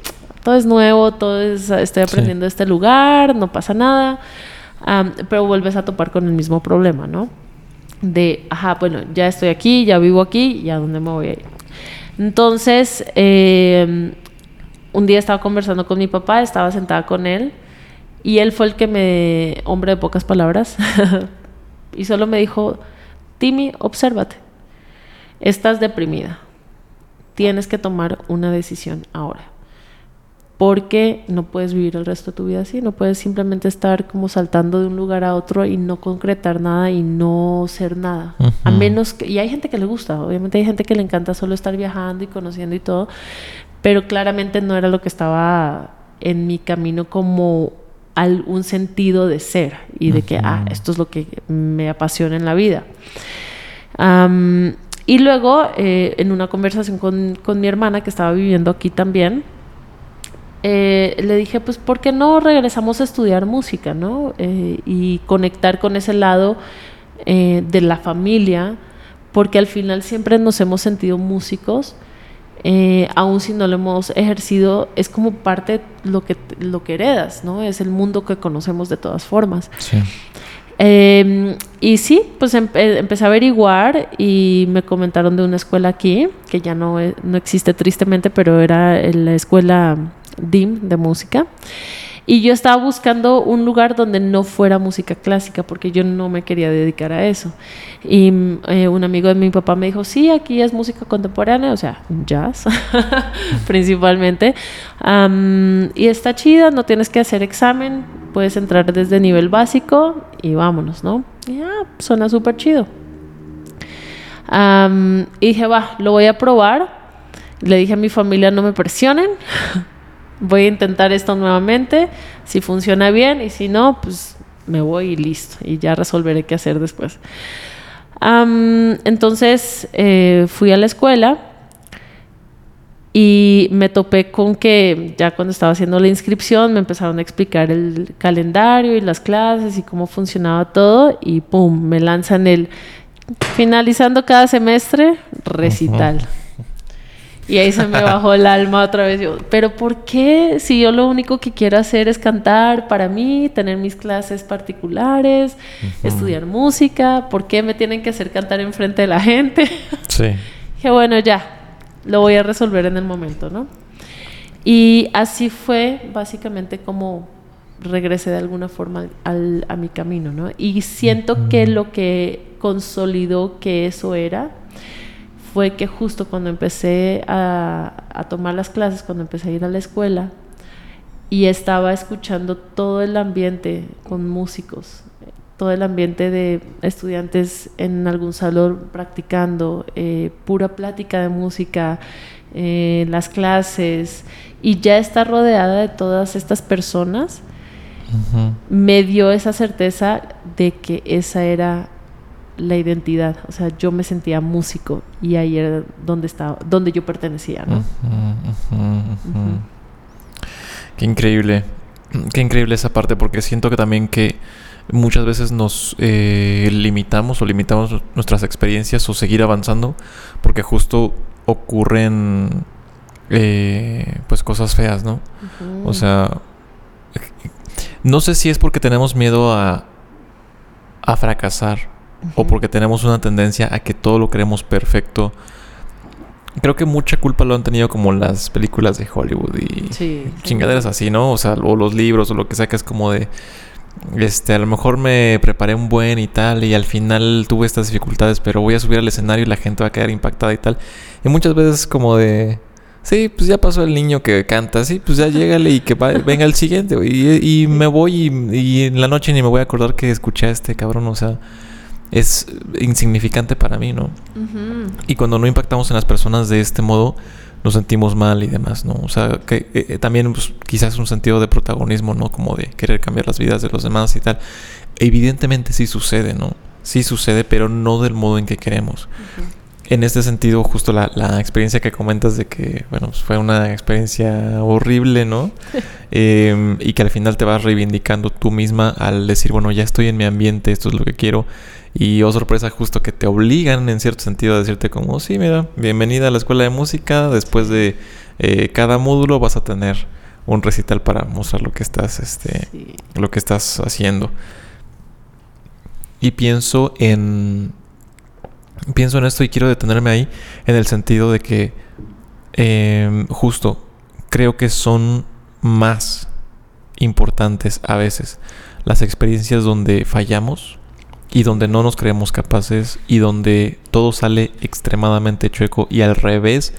todo es nuevo, todo es, estoy aprendiendo este lugar, no pasa nada, pero vuelves a topar con el mismo problema, ¿no? De, ajá, bueno, ya estoy aquí, ya vivo aquí, ¿y a dónde me voy a ir? Entonces, em, un día estaba conversando con mi papá, estaba sentada con él, y él fue el que me, hombre de pocas palabras, y solo me dijo, Timmy, obsérvate, estás deprimida, tienes que tomar una decisión ahora porque no puedes vivir el resto de tu vida así, no puedes simplemente estar como saltando de un lugar a otro y no concretar nada y no ser nada. A menos que, y hay gente que le gusta, obviamente hay gente que le encanta solo estar viajando y conociendo y todo, pero claramente no era lo que estaba en mi camino como un sentido de ser y de que, ah, esto es lo que me apasiona en la vida. y luego, eh, en una conversación con, con mi hermana que estaba viviendo aquí también, eh, le dije, pues, ¿por qué no regresamos a estudiar música, no? Eh, y conectar con ese lado eh, de la familia, porque al final siempre nos hemos sentido músicos, aun si no lo hemos ejercido, es como parte de lo que, lo que heredas, ¿no? Es el mundo que conocemos de todas formas. Em, y sí, pues empecé a averiguar y me comentaron de una escuela aquí, que ya no, no existe tristemente, pero era la escuela DIM de música. Y yo estaba buscando un lugar donde no fuera música clásica, porque yo no me quería dedicar a eso. Y eh, un amigo de mi papá me dijo, sí, aquí es música contemporánea, o sea, jazz, principalmente. y está chida, no tienes que hacer examen, puedes entrar desde nivel básico y vámonos, ¿no? Y ah, suena súper chido. y dije, va, lo voy a probar. Le dije a mi familia, no me presionen. voy a intentar esto nuevamente, si funciona bien y si no, pues me voy y listo, y ya resolveré qué hacer después. entonces eh, fui a la escuela y me topé con que ya cuando estaba haciendo la inscripción me empezaron a explicar el calendario y las clases y cómo funcionaba todo y ¡pum! me lanzan el finalizando cada semestre recital. Y ahí se me bajó el alma otra vez. Yo, pero ¿por qué? Si yo lo único que quiero hacer es cantar para mí, tener mis clases particulares, estudiar música, ¿por qué me tienen que hacer cantar enfrente de la gente? Sí. Dije, bueno, ya, lo voy a resolver en el momento, ¿no? Y así fue básicamente como regresé de alguna forma al, a mi camino, ¿no? Y siento que lo que consolidó que eso era fue que justo cuando empecé a, a tomar las clases, cuando empecé a ir a la escuela, y estaba escuchando todo el ambiente con músicos, todo el ambiente de estudiantes en algún salón practicando, eh, pura plática de música, eh, las clases, y ya estar rodeada de todas estas personas, me dio esa certeza de que esa era la identidad, o sea, yo me sentía músico y ahí era donde estaba, donde yo pertenecía, ¿no? Qué increíble, qué increíble esa parte, porque siento que también que muchas veces nos eh, limitamos o limitamos nuestras experiencias o seguir avanzando, porque justo ocurren eh, pues cosas feas, ¿no? O sea, no sé si es porque tenemos miedo a, a fracasar o porque tenemos una tendencia a que todo lo queremos perfecto creo que mucha culpa lo han tenido como las películas de Hollywood y chingaderas así, ¿no? O sea, o los libros o lo que sea que es como de este, a lo mejor me preparé un buen y tal y al final tuve estas dificultades, pero voy a subir al escenario y la gente va a quedar impactada y tal. Y muchas veces como de Sí, pues ya pasó el niño que canta, sí, pues ya llégale y que venga el siguiente, y, y, me voy y, y, en la noche ni me voy a acordar que escuché a este cabrón, o sea, es insignificante para mí, ¿no? Y cuando no impactamos en las personas de este modo, nos sentimos mal y demás, ¿no? O sea, que eh, eh, también pues, quizás un sentido de protagonismo, ¿no? Como de querer cambiar las vidas de los demás y tal. Evidentemente sí sucede, ¿no? Sí sucede, pero no del modo en que queremos. En este sentido, justo la, la, experiencia que comentas de que, bueno, pues, fue una experiencia horrible, ¿no? Em, y que al final te vas reivindicando tú misma al decir, bueno, ya estoy en mi ambiente, esto es lo que quiero y oh sorpresa, justo que te obligan en cierto sentido a decirte como, sí, mira, bienvenida a la escuela de música, después de eh, cada módulo vas a tener un recital para mostrar lo que estás, este, lo que estás haciendo. Y pienso en, pienso en esto y quiero detenerme ahí en el sentido de que em, justo creo que son más importantes a veces las experiencias donde fallamos y donde no nos creemos capaces y donde todo sale extremadamente chueco y al revés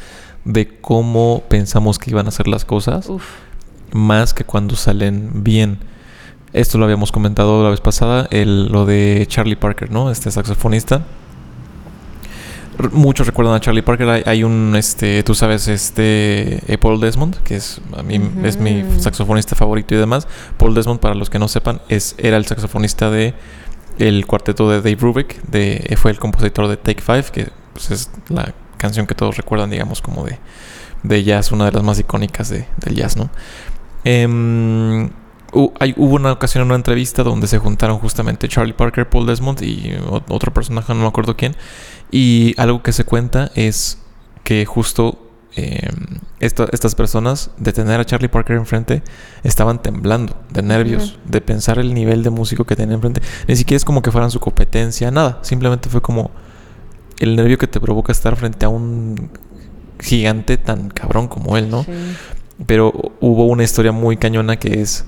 de cómo pensamos que iban a ser las cosas, más que cuando salen bien. Esto lo habíamos comentado la vez pasada, el, lo de Charlie Parker, ¿no? Este saxofonista. muchos recuerdan a Charlie Parker. Hay, un, este, tú sabes, este eh, Paul Desmond, que es a mí es mi saxofonista favorito y demás. Paul Desmond, para los que no sepan, es era el saxofonista de el cuarteto de Dave Brubeck, de, fue el compositor de Take Five, que pues, es la canción que todos recuerdan, digamos, como de, de jazz, una de las más icónicas de, del jazz, ¿no? Em, hubo una ocasión en una entrevista donde se juntaron justamente Charlie Parker, Paul Desmond y otro personaje, no me acuerdo quién, y algo que se cuenta es que justo Em, estas personas, de tener a Charlie Parker enfrente, estaban temblando de nervios, de pensar el nivel de músico que tenía enfrente. Ni siquiera es como que fueran su competencia, nada. Simplemente fue como el nervio que te provoca estar frente a un gigante tan cabrón como él, ¿no? Pero hubo una historia muy cañona que es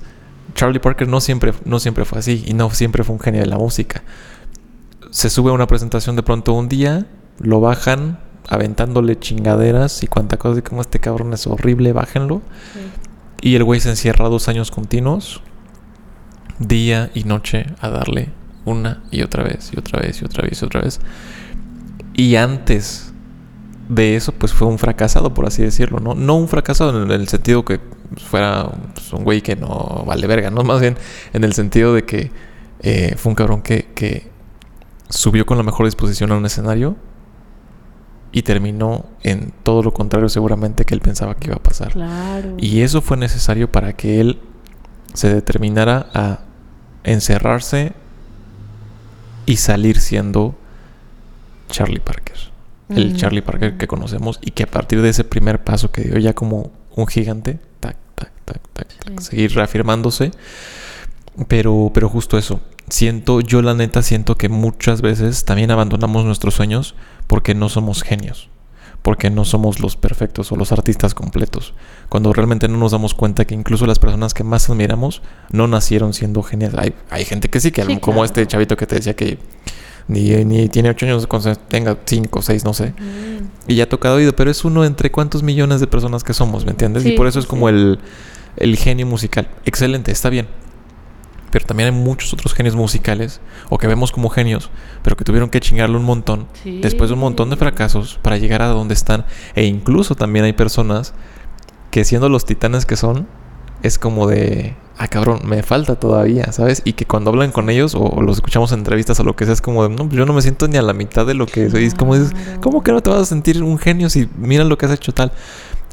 Charlie Parker no siempre, no siempre fue así y no siempre fue un genio de la música. Se sube a una presentación de pronto un día, lo bajan, aventándole chingaderas y cuánta cosa y como este cabrón es horrible, bájenlo. Y el güey se encierra dos años continuos, día y noche, a darle una y otra vez, y otra vez, y otra vez, y otra vez. Y antes de eso, pues fue un fracasado, por así decirlo, ¿no? No un fracasado en el sentido que fuera pues, un güey que no vale verga, ¿no? Más bien en el sentido de que eh, fue un cabrón que, que subió con la mejor disposición a un escenario y terminó en todo lo contrario seguramente que él pensaba que iba a pasar. Y eso fue necesario para que él se determinara a encerrarse y salir siendo Charlie Parker. El Charlie Parker que conocemos y que a partir de ese primer paso que dio ya como un gigante, tac, tac, tac, tac, seguir reafirmándose. Pero, pero justo eso. Siento, yo la neta siento que muchas veces también abandonamos nuestros sueños porque no somos genios, porque no somos los perfectos o los artistas completos, cuando realmente no nos damos cuenta que incluso las personas que más admiramos no nacieron siendo geniales. Hay, hay gente que sí, que como este chavito que te decía que ni, ni tiene ocho años, tenga cinco, seis, no sé. Mm. Y ya ha tocado oído, pero es uno entre cuántos millones de personas que somos, ¿me entiendes? y por eso es como sí. el, el genio musical. Excelente, está bien. Pero también hay muchos otros genios musicales, o que vemos como genios, pero que tuvieron que chingarle un montón, Sí. después de un montón de fracasos, para llegar a donde están. E incluso también hay personas que siendo los titanes que son, es como de, ah, cabrón, me falta todavía, ¿sabes? Y que cuando hablan con ellos o, o los escuchamos en entrevistas o lo que sea, es como de, no, pues yo no me siento ni a la mitad de lo que soy. Es como dices. ¿cómo que no te vas a sentir un genio si mira lo que has hecho tal?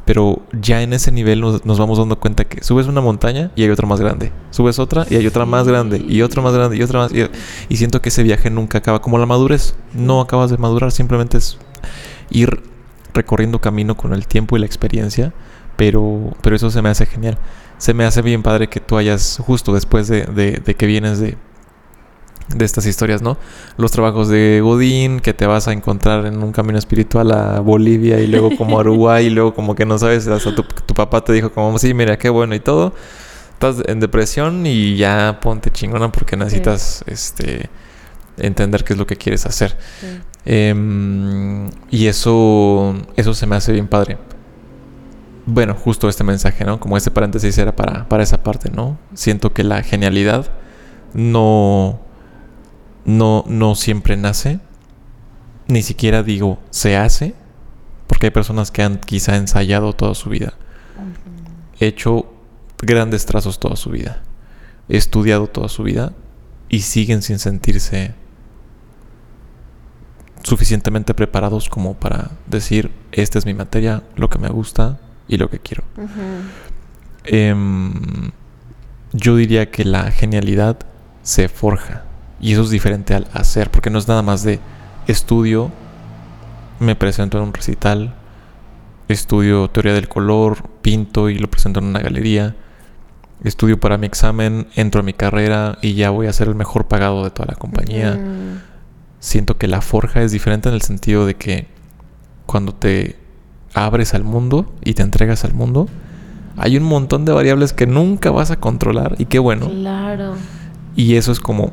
Pero ya en ese nivel nos, nos vamos dando cuenta que subes una montaña y hay otra más grande. Subes otra y hay otra más grande. Y otra más grande y otra más. Y, y siento que ese viaje nunca acaba. Como la madurez. No acabas de madurar. Simplemente es ir recorriendo camino con el tiempo y la experiencia. Pero, pero eso se me hace genial. Se me hace bien padre que tú hayas, justo después de, de- de que vienes de, de estas historias, ¿no? Los trabajos de Godín, que te vas a encontrar en un camino espiritual a Bolivia y luego como a Uruguay y luego como que no sabes, hasta tu, tu papá te dijo como, sí, mira, qué bueno y todo. Estás en depresión y ya ponte chingona porque necesitas, este, entender qué es lo que quieres hacer. Sí. Em, y eso, eso se me hace bien padre. Bueno, justo este mensaje, ¿no? Como este paréntesis era para, para esa parte, ¿no? Siento que la genialidad no, no, no siempre nace, ni siquiera digo se hace, porque hay personas que han quizá ensayado toda su vida, hecho grandes trazos toda su vida, estudiado toda su vida y siguen sin sentirse suficientemente preparados como para decir, esta es mi materia, lo que me gusta y lo que quiero. Em, yo diría que la genialidad se forja y eso es diferente al hacer, porque no es nada más de estudio, me presento en un recital, estudio teoría del color, pinto y lo presento en una galería, estudio para mi examen, entro a mi carrera y ya voy a ser el mejor pagado de toda la compañía siento que la forja es diferente en el sentido de que cuando te abres al mundo y te entregas al mundo, hay un montón de variables que nunca vas a controlar y qué bueno. Claro. Y eso es como.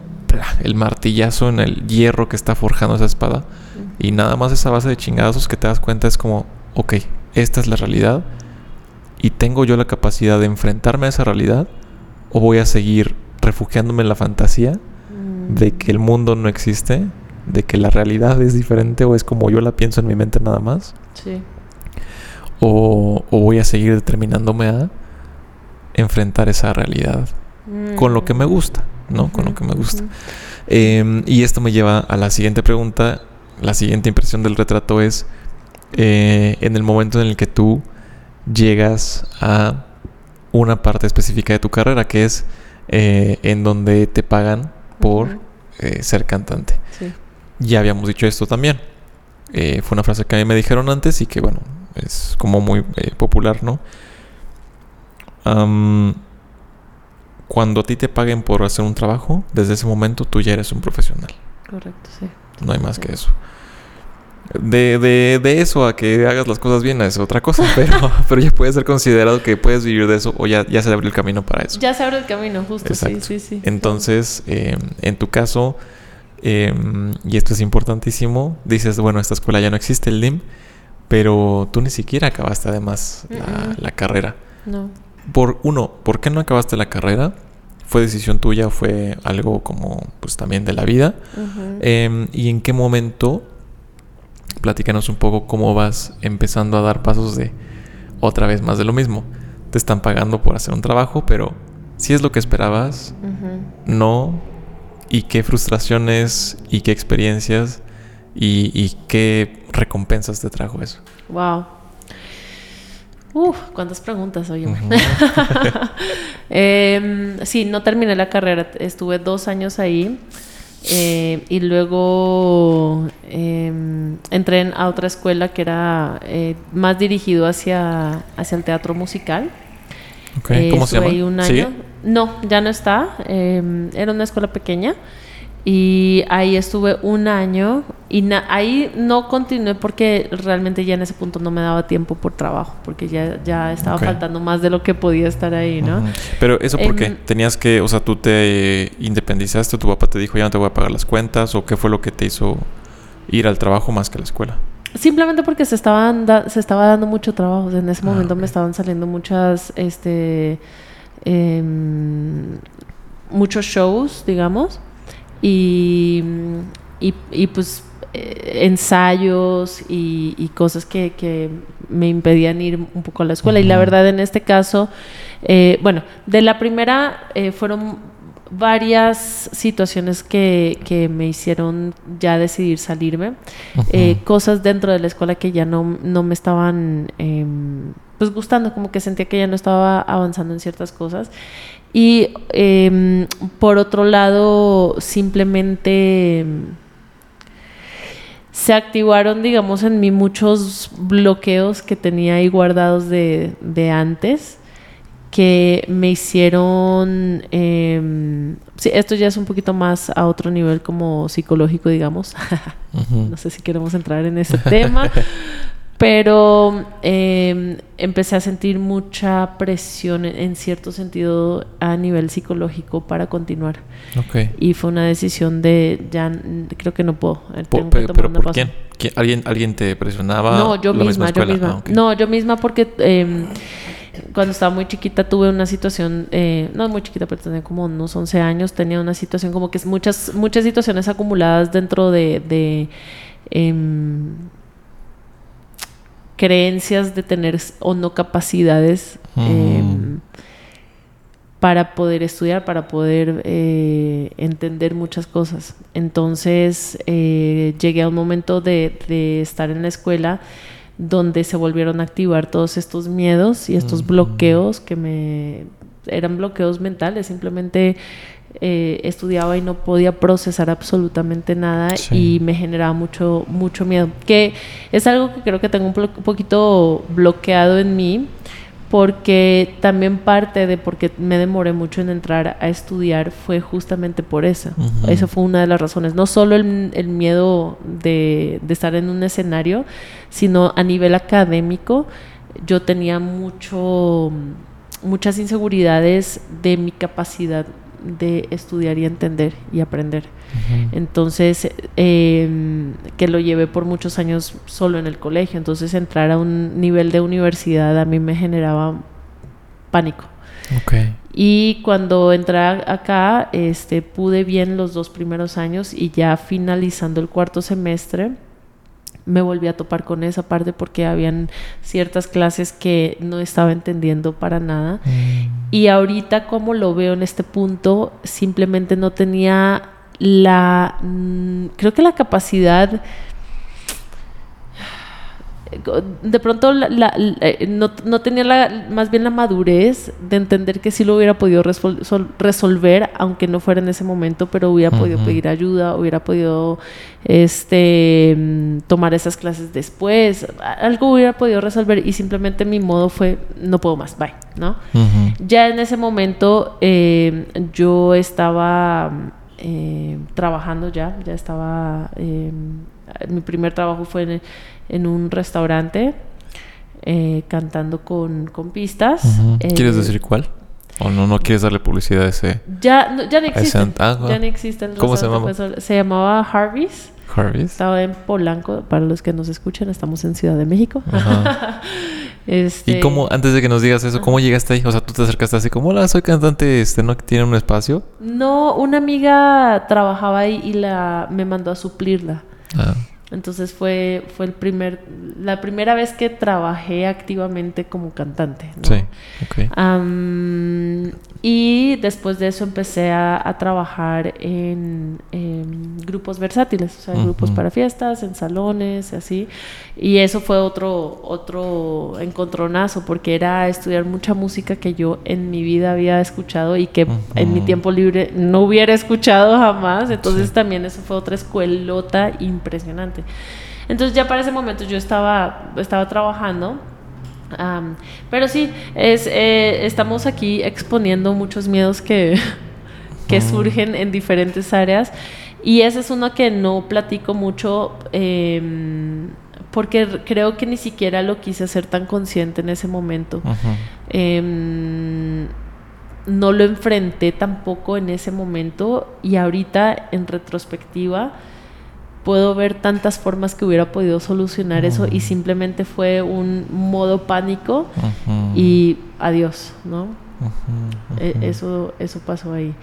El martillazo en el hierro que está forjando esa espada. Y nada más esa base de chingadazos que te das cuenta es como, ok, esta es la realidad. Y tengo yo la capacidad de enfrentarme a esa realidad. O voy a seguir refugiándome en la fantasía Mm. de que el mundo no existe, de que la realidad es diferente o es como yo la pienso en mi mente nada más, Sí. o, o voy a seguir determinándome a enfrentar esa realidad con lo que me gusta, ¿no? Con lo que me gusta. Eh, y esto me lleva a la siguiente pregunta. La siguiente impresión del retrato es eh, en el momento en el que tú llegas a una parte específica de tu carrera, que es eh, en donde te pagan por eh, ser cantante. Sí. Ya habíamos dicho esto también. Fue una frase que a mí me dijeron antes y que, bueno, es como muy popular, ¿no? Cuando a ti te paguen por hacer un trabajo, desde ese momento tú ya eres un profesional. Correcto, sí. No hay más Sí. que eso. De, de, de eso a que hagas las cosas bien es otra cosa, pero, pero ya puede ser considerado que puedes vivir de eso o ya, ya se abrió el camino para eso. Ya se abre el camino, justo. Exacto. Sí, sí, sí. Entonces, eh, en tu caso, eh, y esto es importantísimo, dices, bueno, esta escuela ya no existe, el DIM, pero tú ni siquiera acabaste además la carrera. No. Por uno, ¿por qué no acabaste la carrera? ¿Fue decisión tuya fue algo como, pues también de la vida? Eh, ¿Y en qué momento? Platícanos un poco cómo vas empezando a dar pasos de otra vez más de lo mismo. Te están pagando por hacer un trabajo, pero si es lo que esperabas, no, y qué frustraciones y qué experiencias y, y qué recompensas te trajo eso. Wow. Uf, cuántas preguntas, oye. Em, sí, no terminé la carrera, estuve dos años ahí eh, y luego em, entré en- a otra escuela que era eh, más dirigido hacia, hacia el teatro musical. Ok, Eh, ¿Cómo se llama? ahí un año. ¿Sigue? No, ya no está. em, era una escuela pequeña. Y ahí estuve un año. Y na- ahí no continué porque realmente ya en ese punto no me daba tiempo por trabajo. Porque ya, ya estaba faltando más de lo que podía estar ahí, ¿no? Pero eso por qué? ¿Tenías que, o sea, tú te independizaste, tu papá te dijo ya no te voy a pagar las cuentas o qué fue lo que te hizo ir al trabajo más que a la escuela? Simplemente porque se, estaban se estaba dando mucho trabajo. en ese Ah, momento me estaban saliendo muchas, este, em, muchos shows, digamos, y, y, y, pues eh, ensayos y, y cosas que, que me impedían ir un poco a la escuela. Y la verdad, en este caso, eh, bueno, de la primera eh, fueron varias situaciones que, que me hicieron ya decidir salirme. Cosas dentro de la escuela que ya no, no me estaban em, pues gustando, como que sentía que ya no estaba avanzando en ciertas cosas. Y em, por otro lado, simplemente em, se activaron, digamos, en mí muchos bloqueos que tenía ahí guardados de, de antes que me hicieron, em, sí, esto ya es un poquito más a otro nivel como psicológico, digamos. No sé si queremos entrar en ese tema, pero em, empecé a sentir mucha presión en, cierto sentido a nivel psicológico para continuar. Ok. Y fue una decisión de, ya creo que no puedo. que ¿Pero una por quién? ¿Quién? ¿Alguien, ¿Alguien te presionaba? No, yo misma, yo misma. Ah. No, yo misma porque em, cuando estaba muy chiquita tuve una situación, eh, no muy chiquita, pero tenía como unos 11 años, tenía una situación como que es muchas, muchas situaciones acumuladas dentro de, de em, creencias de tener o no capacidades em, para poder estudiar, para poder eh, entender muchas cosas. Entonces eh, llegué a un momento de, de estar en la escuela donde se volvieron a activar todos estos miedos y estos bloqueos que me eran bloqueos mentales, simplemente eh, estudiaba y no podía procesar absolutamente nada Sí. y me generaba mucho mucho miedo, que es algo que creo que tengo un, poquito bloqueado en mí porque también parte de porque me demoré mucho en entrar a estudiar fue justamente por eso. Ujú. Esa fue una de las razones. No solo el, el miedo de, de estar en un escenario, sino a nivel académico, yo tenía mucho, muchas inseguridades de mi capacidad de estudiar y entender y aprender. Entonces, eh, que lo llevé por muchos años solo en el colegio. Entonces, entrar a un nivel de universidad a mí me generaba pánico. Y cuando entré acá, este, pude bien los dos primeros años y ya finalizando el cuarto semestre, me volví a topar con esa parte porque habían ciertas clases que no estaba entendiendo para nada. Mm. Y ahorita como lo veo en este punto, simplemente no tenía la, mm, creo que la capacidad, de pronto la- la- la- eh, no, no tenía la, más bien la madurez de entender que sí lo hubiera podido resol- sol- resolver, aunque no fuera en ese momento, pero hubiera podido pedir ayuda, hubiera podido este, mm, tomar esas clases después, algo hubiera podido resolver y simplemente mi modo fue, no puedo más, bye, ¿no? Ya en ese momento eh, yo estaba eh, trabajando ya, ya estaba, eh, mi primer trabajo fue en, en un restaurante eh, cantando con, con pistas. Eh, ¿Quieres decir cuál? ¿O no, no quieres darle publicidad a ese Ya, no, ya no existe. ah, Ya no existe el ¿Cómo se llamaba? pues, se llamaba Harvey's. Harvey's? Estaba en Polanco, para los que nos escuchan, estamos en Ciudad de México. Este, ¿Y cómo, antes de que nos digas eso, cómo llegaste ahí? O sea, tú te acercaste así como, hola, soy cantante, este, ¿no tiene un espacio? No, una amiga trabajaba ahí y la me mandó a suplirla. Ah, Entonces fue, fue el primer, la primera vez que trabajé activamente como cantante. ¿no? sí, ok. Am, y después de eso empecé a, a trabajar en, en grupos versátiles, o sea, grupos para fiestas, en salones, así. Y eso fue otro, otro encontronazo, porque era estudiar mucha música que yo en mi vida había escuchado y que en mi tiempo libre no hubiera escuchado jamás. Entonces Sí. también eso fue otra escuelota impresionante. Entonces ya para ese momento yo estaba, estaba trabajando. am, pero sí, es, eh, estamos aquí exponiendo muchos miedos que, que Ujú. surgen en diferentes áreas. Y ese es uno que no platico mucho em, porque creo que ni siquiera lo quise hacer tan consciente en ese momento. Em, no lo enfrenté tampoco en ese momento y ahorita en retrospectiva puedo ver tantas formas que hubiera podido solucionar eso y simplemente fue un modo pánico y adiós, ¿no? E, eso, eso pasó ahí.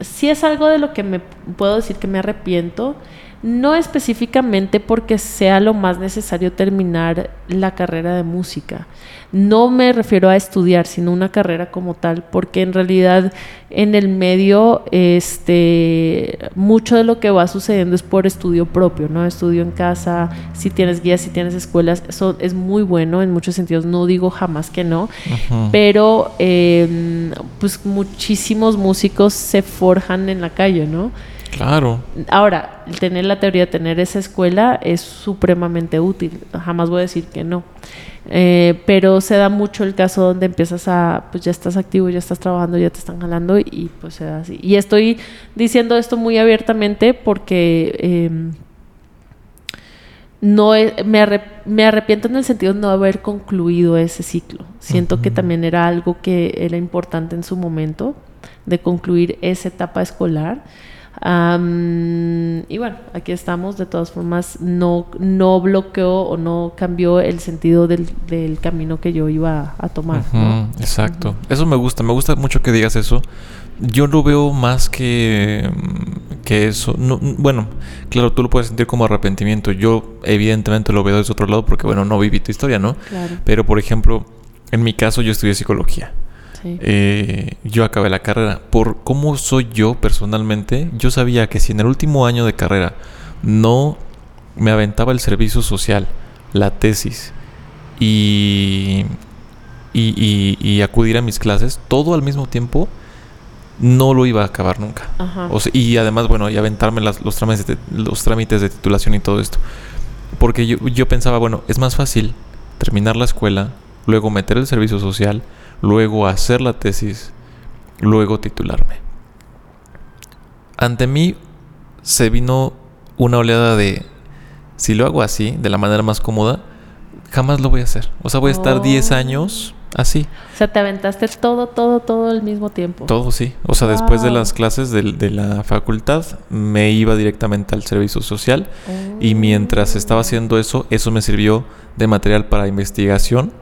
sí es algo de lo que me puedo decir que me arrepiento no específicamente porque sea lo más necesario terminar la carrera de música. No me refiero a estudiar, sino una carrera como tal, porque en realidad en el medio este mucho de lo que va sucediendo es por estudio propio, ¿no? Estudio en casa, si tienes guías, si tienes escuelas, eso es muy bueno en muchos sentidos, no digo jamás que no, pero em, pues muchísimos músicos se forjan en la calle, ¿no? Claro. Ahora, tener la teoría, tener esa escuela es supremamente útil. Jamás voy a decir que no. Eh, pero se da mucho el caso donde empiezas a, pues ya estás activo, ya estás trabajando, ya te están jalando y pues se da así. Y estoy diciendo esto muy abiertamente porque em, no me, me, arrepiento en el sentido de no haber concluido ese ciclo. Siento que también era algo que era importante en su momento de concluir esa etapa escolar y bueno, aquí estamos. De todas formas, no, no bloqueó o no cambió el sentido del, camino que yo iba a tomar. Exacto. Eso me gusta. Me gusta mucho que digas eso. Yo lo veo más que, que eso. No, bueno, claro, tú lo puedes sentir como arrepentimiento. Yo, evidentemente, lo veo desde otro lado porque, bueno, no viví tu historia, ¿no? Claro. Pero, por ejemplo, en mi caso, yo estudié psicología. Eh, yo acabé la carrera. Por cómo soy yo personalmente, yo sabía que si en el último año de carrera no me aventaba el servicio social, la tesis y, y, acudir a mis clases, todo al mismo tiempo, no lo iba a acabar nunca. y además, bueno, y aventarme las, los, trámites de, los trámites de titulación y todo esto. Porque yo, yo pensaba, bueno, es más fácil terminar la escuela, luego meter el servicio social, luego hacer la tesis, luego titularme. Ante mí se vino una oleada de, si lo hago así, de la manera más cómoda, jamás lo voy a hacer. O sea, voy a estar 10 años así. O sea, te aventaste todo, todo, todo al mismo tiempo. Todo, sí. O sea, después de las clases de, la facultad, me iba directamente al servicio social. Y mientras estaba haciendo eso, eso me sirvió de material para investigación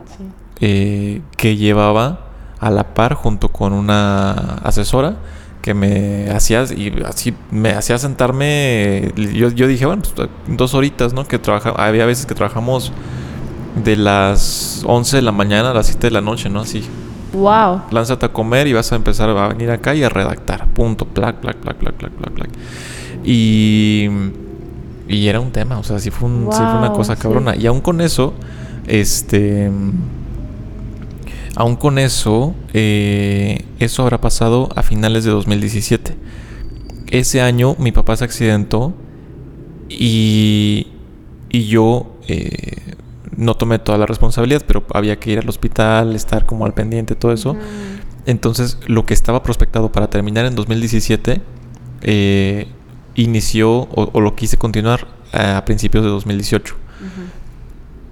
eh, que llevaba a la par junto con una asesora que me hacía y así me hacía sentarme yo, yo dije bueno pues, dos horitas no que trabajaba había veces que trabajamos de las 11 de la mañana a las 7 de la noche no así. Wow. Lánzate a comer y vas a empezar a venir acá y a redactar. Punto plac plac plac plac plac plac plac. Y y era un tema o sea sí fue, un, sí fue una cosa cabrona. Y aún con eso este Aún con eso, eh, eso habrá pasado a finales de 2017. Ese año mi papá se accidentó y, y yo eh, no tomé toda la responsabilidad, pero había que ir al hospital, estar como al pendiente, todo eso. Entonces, lo que estaba prospectado para terminar en 2017 eh, inició o, lo quise continuar a principios de 2018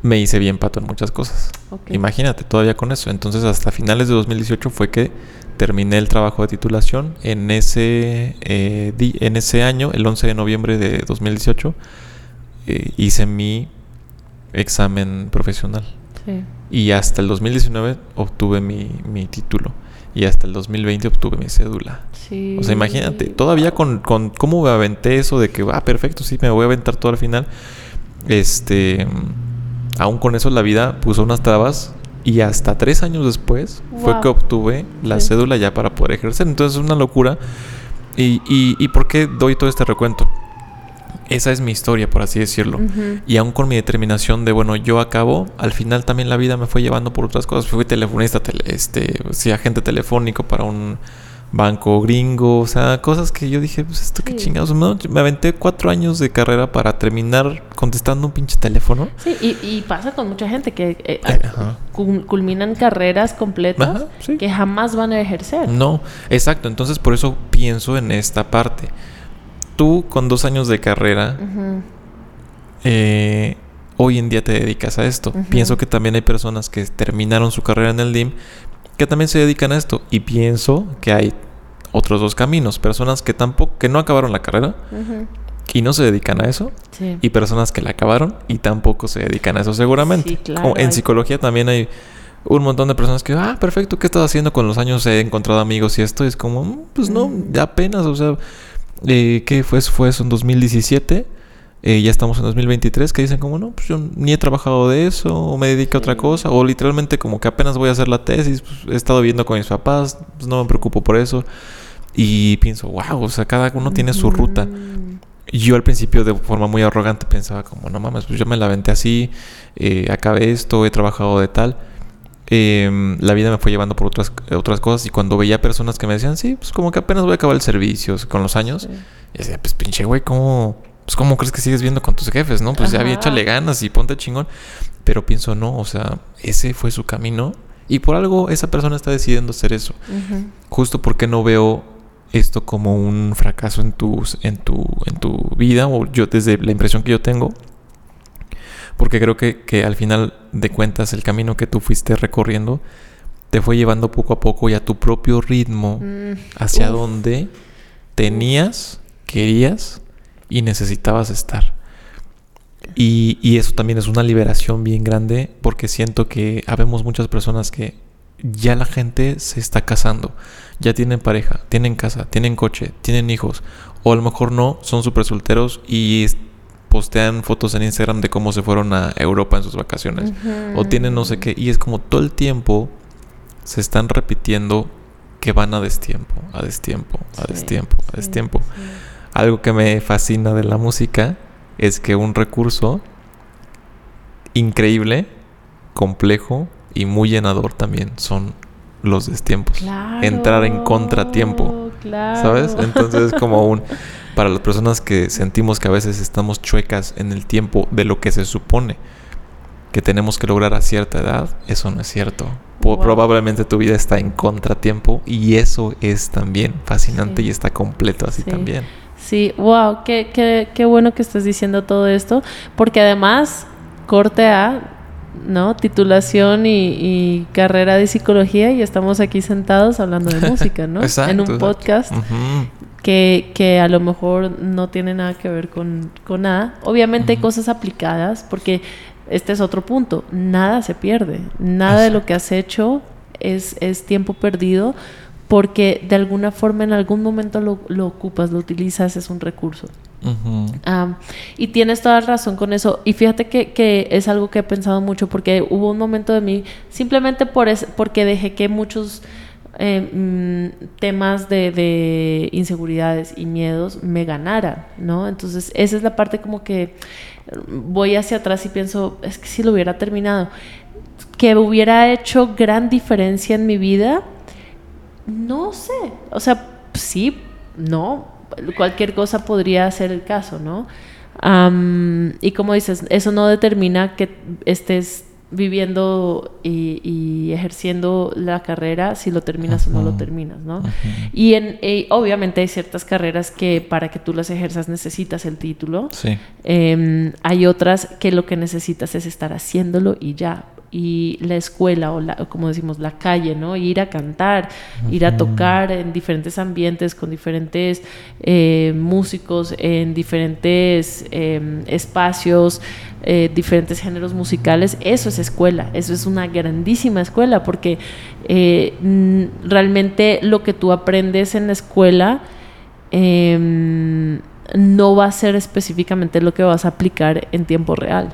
me hice bien pato en muchas cosas. Imagínate, todavía con eso. Entonces, hasta finales de 2018 fue que terminé el trabajo de titulación. En ese, eh, en ese año, el 11 de noviembre de 2018, eh, hice mi examen profesional. Y hasta el 2019 obtuve mi, mi, título. Y hasta el 2020 obtuve mi cédula. O sea, imagínate, todavía con, con cómo me aventé eso de que, ah, perfecto, sí, me voy a aventar todo al final. Este aún con eso la vida puso unas trabas y hasta tres años después fue que obtuve la cédula ya para poder ejercer. Entonces es una locura. Y, y, por qué doy todo este recuento? Esa es mi historia, por así decirlo. Y aún con mi determinación de, bueno, yo acabo, al final también la vida me fue llevando por otras cosas. Fui telefonista, este, sí, agente telefónico para un banco gringo, o sea, cosas que yo dije, pues esto qué chingados. Me, aventé cuatro años de carrera para terminar contestando un pinche teléfono. Sí, y, pasa con mucha gente que eh, eh, culminan carreras completas que jamás van a ejercer. No, exacto. Entonces por eso pienso en esta parte. Tú con dos años de carrera, eh, hoy en día te dedicas a esto. Pienso que también hay personas que terminaron su carrera en el DIM, que también se dedican a esto. Y pienso que hay otros dos caminos. Personas que tampoco, que no acabaron la carrera, y no se dedican a eso. Y personas que la acabaron y tampoco se dedican a eso seguramente. en psicología también hay un montón de personas que, ah, perfecto, ¿qué estás haciendo con los años? He encontrado amigos y esto es como, mm, pues no, mm. apenas, o sea, eh, ¿qué fue? Fue eso en 2017. Eh, ya estamos en 2023, que dicen como, no, pues yo ni he trabajado de eso, o me dedico a otra cosa, o literalmente como que apenas voy a hacer la tesis, pues, he estado viviendo con mis papás, pues no me preocupo por eso. Y pienso, wow, o sea, cada uno tiene su ruta. Yo al principio de forma muy arrogante pensaba como, no mames, pues yo me la aventé así, eh, acabé esto, he trabajado de tal. Em, la vida me fue llevando por otras, otras cosas y cuando veía personas que me decían, sí, pues como que apenas voy a acabar el servicio con los años, y decía, pues pinche güey, ¿cómo, pues, ¿cómo crees que sigues viendo con tus jefes, no? Pues ya había échale ganas y ponte chingón. Pero pienso, no, o sea, ese fue su camino y por algo esa persona está decidiendo hacer eso. Justo porque no veo esto como un fracaso en tu, en tu, en tu vida, o yo desde la impresión que yo tengo, porque creo que, que, al final de cuentas el camino que tú fuiste recorriendo te fue llevando poco a poco y a tu propio ritmo mm, hacia donde tenías, querías y necesitabas estar. Y, y, eso también es una liberación bien grande porque siento que habemos muchas personas que ya la gente se está casando, ya tienen pareja, tienen casa, tienen coche, tienen hijos, o a lo mejor no, son súper solteros y postean fotos en Instagram de cómo se fueron a Europa en sus vacaciones. O tienen no sé qué. Y es como todo el tiempo se están repitiendo que van a destiempo, a destiempo, a destiempo, a destiempo. Algo que me fascina de la música es que un recurso increíble, complejo y muy llenador también son los destiempos. Entrar en contratiempo. ¿Sabes? Entonces es como un para las personas que sentimos que a veces estamos chuecas en el tiempo de lo que se supone que tenemos que lograr a cierta edad, eso no es cierto. Probablemente tu vida está en contratiempo y eso es también fascinante y está completo así también. Sí, wow, qué, qué, qué bueno que estés diciendo todo esto, porque además, corte A, ¿no? Titulación y, carrera de psicología y estamos aquí sentados hablando de música, ¿no? en un podcast que, que, a lo mejor no tiene nada que ver con, con nada. Obviamente hay cosas aplicadas porque este es otro punto, nada se pierde, nada de lo que has hecho es, es tiempo perdido porque de alguna forma en algún momento lo, lo ocupas, lo utilizas, es un recurso. y tienes toda razón con eso. Y fíjate que, que, es algo que he pensado mucho porque hubo un momento de mí, simplemente por es, porque dejé que muchos eh, mm, temas de, de, inseguridades y miedos me ganaran, ¿no? Entonces esa es la parte como que voy hacia atrás y pienso, es que si lo hubiera terminado, que hubiera hecho gran diferencia en mi vida, no sé, o sea, sí, no, cualquier cosa podría ser el caso, ¿no? y como dices, eso no determina que estés viviendo y, ejerciendo la carrera si lo terminas o no lo terminas, ¿no? Y en, eh, obviamente hay ciertas carreras que para que tú las ejerzas necesitas el título. Sí. Em, hay otras que lo que necesitas es estar haciéndolo y ya y la escuela o, la, como decimos la calle, ¿no? Ir a cantar, ir a tocar en diferentes ambientes con diferentes eh, músicos, en diferentes em, espacios, eh, diferentes géneros musicales, eso es escuela, eso es una grandísima escuela porque eh, realmente lo que tú aprendes en la escuela em, no va a ser específicamente lo que vas a aplicar en tiempo real.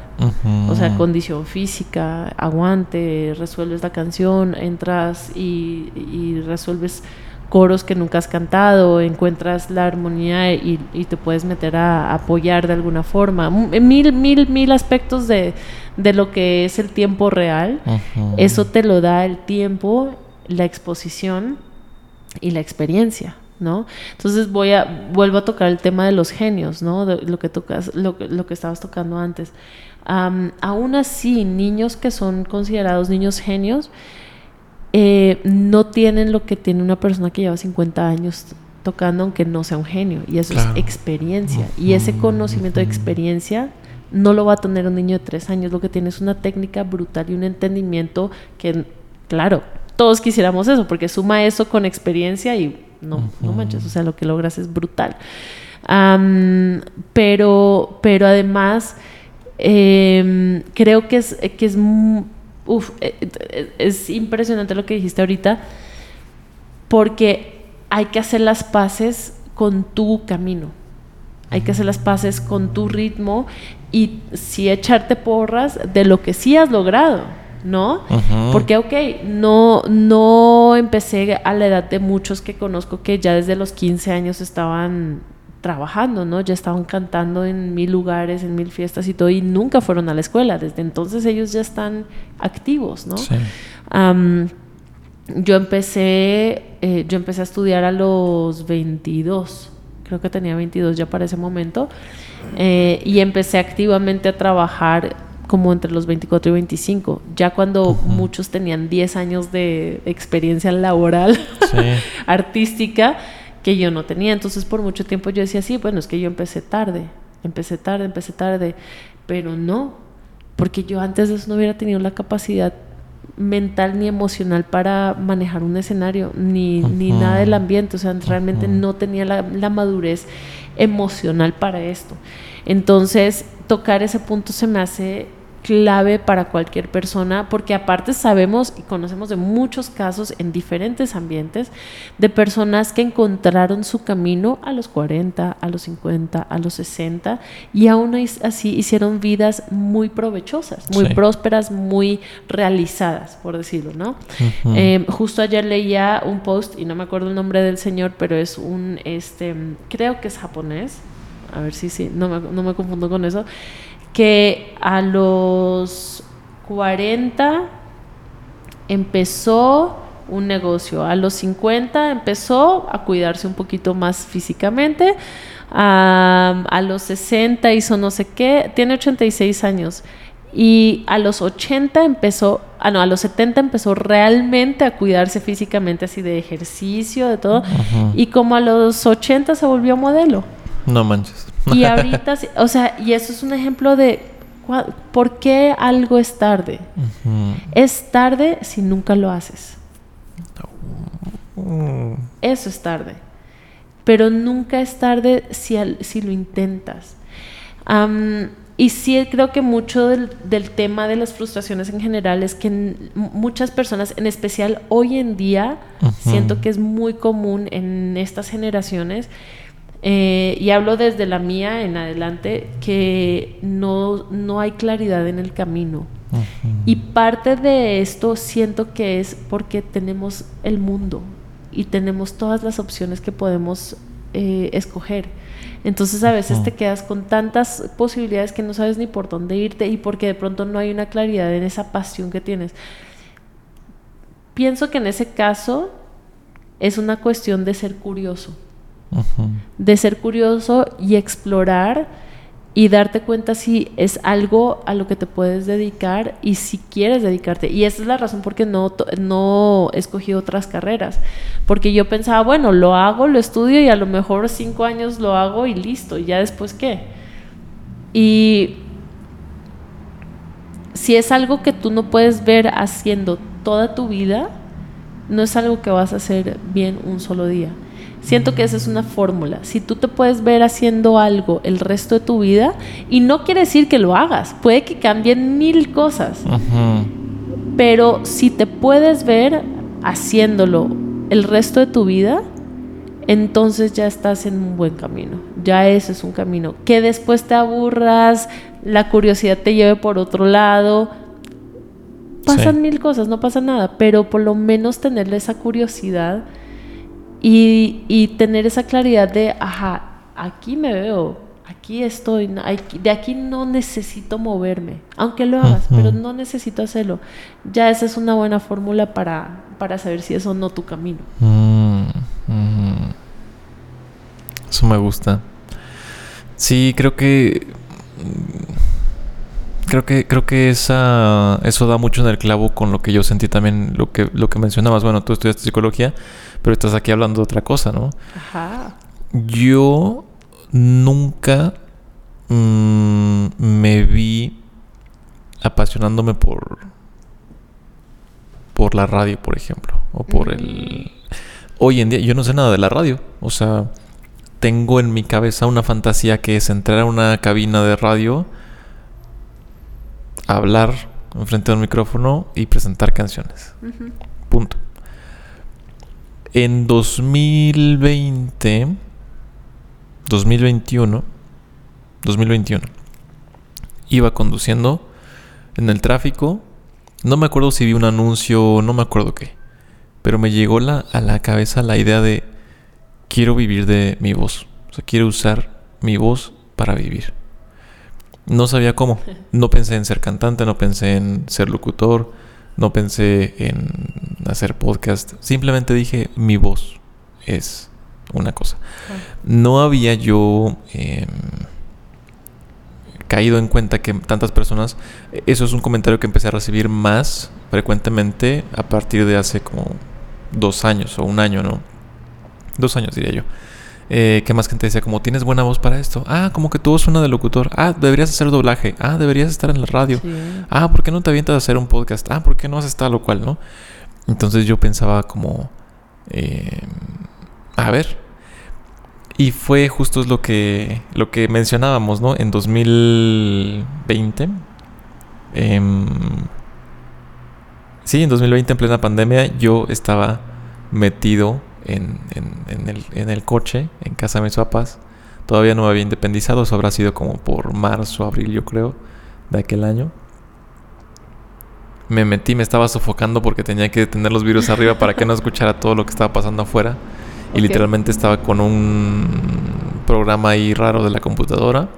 O sea, condición física, aguante, resuelves la canción, entras y, resuelves coros que nunca has cantado, encuentras la armonía y, te puedes meter a, apoyar de alguna forma. Mil, mil, mil aspectos de, de lo que es el tiempo real. Eso te lo da el tiempo, la exposición y la experiencia. ¿No? Entonces voy a, vuelvo a tocar el tema de los genios, ¿no? lo que tocas, lo, lo que estabas tocando antes. aún así, niños que son considerados niños genios, eh, no tienen lo que tiene una persona que lleva 50 años tocando, aunque no sea un genio. Y eso es experiencia. Y ese conocimiento de experiencia no lo va a tener un niño de 3 años. Lo que tiene es una técnica brutal y un entendimiento que, claro, todos quisiéramos eso, porque suma eso con experiencia y no, no manches, o sea, lo que logras es brutal. pero, pero además em, creo que es, que es, uf, eh, es impresionante lo que dijiste ahorita, porque hay que hacer las paces con tu camino. Hay que hacer las paces con tu ritmo y sí echarte porras de lo que sí has logrado, ¿no? Porque, ok, no, no empecé a la edad de muchos que conozco que ya desde los 15 años estaban trabajando, ¿no? Ya estaban cantando en mil lugares, en mil fiestas y todo, y nunca fueron a la escuela. Desde entonces ellos ya están activos, ¿no? Sí. yo empecé, eh, yo empecé a estudiar a los 22 creo que tenía 22 ya para ese momento, eh, y empecé activamente a trabajar como entre los 24 y 25, ya cuando muchos tenían 10 años de experiencia laboral, artística, que yo no tenía. Entonces por mucho tiempo yo decía, sí, bueno, es que yo empecé tarde, empecé tarde, empecé tarde, pero no, porque yo antes de eso no hubiera tenido la capacidad mental ni emocional para manejar un escenario, ni, ni nada del ambiente, o sea, realmente no tenía la, la madurez emocional para esto. Entonces, tocar ese punto se me hace clave para cualquier persona, porque aparte sabemos y conocemos de muchos casos en diferentes ambientes de personas que encontraron su camino a los 40, a los 50, a los 60 y aún así hicieron vidas muy provechosas, muy prósperas, muy realizadas, por decirlo, ¿no? Em, justo ayer leía un post y no me acuerdo el nombre del señor, pero es un, este, creo que es japonés, a ver si sí, no me, no me confundo con eso que a los 40 empezó un negocio, a los 50 empezó a cuidarse un poquito más físicamente, a, los 60 hizo no sé qué, tiene 86 años. Y a los 80 empezó, ah, no, a los 70 empezó realmente a cuidarse físicamente, así de ejercicio, de todo. Y como a los 80 se volvió modelo. No manches. Y ahorita, o sea, y eso es un ejemplo de por qué algo es tarde. Es tarde si nunca lo haces. Eso es tarde. Pero nunca es tarde si, si lo intentas. y sí creo que mucho del, del, tema de las frustraciones en general es que muchas personas, en especial hoy en día, siento que es muy común en estas generaciones, eh, y hablo desde la mía en adelante, que no, no hay claridad en el camino. Y parte de esto siento que es porque tenemos el mundo y tenemos todas las opciones que podemos eh, escoger. Entonces a veces te quedas con tantas posibilidades que no sabes ni por dónde irte y porque de pronto no hay una claridad en esa pasión que tienes. Pienso que en ese caso es una cuestión de ser curioso de ser curioso y explorar y darte cuenta si es algo a lo que te puedes dedicar y si quieres dedicarte. Y esa es la razón por qué no, no escogí otras carreras. Porque yo pensaba, bueno, lo hago, lo estudio y a lo mejor cinco años lo hago y listo. ¿Y ya después qué? Y si es algo que tú no puedes ver haciendo toda tu vida, no es algo que vas a hacer bien un solo día. Siento que esa es una fórmula. Si tú te puedes ver haciendo algo el resto de tu vida, y no quiere decir que lo hagas, puede que cambien mil cosas. Pero si te puedes ver haciéndolo el resto de tu vida, entonces ya estás en un buen camino. Ya ese es un camino. Que después te aburras, la curiosidad te lleve por otro lado. Pasan mil cosas, no pasa nada, pero por lo menos tenerle esa curiosidad y, tener esa claridad de, ajá, aquí me veo, aquí estoy, de aquí no necesito moverme, aunque lo hagas, pero no necesito hacerlo. Ya esa es una buena fórmula para, para saber si es o no tu camino. Mm, mm. Eso me gusta. Sí, creo que creo que creo que esa eso da mucho en el clavo con lo que yo sentí también lo que lo que mencionabas bueno tú estudiaste psicología pero estás aquí hablando de otra cosa no Ajá. yo nunca mm, me vi apasionándome por por la radio por ejemplo o por el hoy en día yo no sé nada de la radio o sea tengo en mi cabeza una fantasía que es entrar a una cabina de radio, hablar enfrente del micrófono y presentar canciones. Punto. En 2020, 2021, 2021, iba conduciendo en el tráfico. No me acuerdo si vi un anuncio, no me acuerdo qué. Pero me llegó la, a la cabeza la idea de quiero vivir de mi voz. O sea, quiero usar mi voz para vivir. No sabía cómo. No pensé en ser cantante, no pensé en ser locutor no pensé en hacer podcast. Simplemente dije, mi voz es una cosa. No había yo em, caído en cuenta que tantas personas, eso es un comentario que empecé a recibir más frecuentemente a partir de hace como dos años o un año, ¿no? Dos años diría yo. Eh, ¿Qué más gente decía? Como tienes buena voz para esto. Ah, como que tu voz suena de locutor. Ah, deberías hacer doblaje. Ah, deberías estar en la radio. Ah, ¿por qué no te avientas a hacer un podcast? Ah, ¿por qué no haces tal o cual, no? Entonces yo pensaba como... Eh, a ver. Y fue justo lo que, lo que mencionábamos, ¿no? En 2020. Em, sí, en 2020, en plena pandemia, yo estaba metido en, el, en, el, coche, en casa de mis papás. Todavía no me había independizado, eso habrá sido como por marzo, abril, yo creo, de aquel año. Me metí, me estaba sofocando porque tenía que tener los virus arriba para que no escuchara todo lo que estaba pasando afuera. Y literalmente estaba con un programa ahí raro de la computadora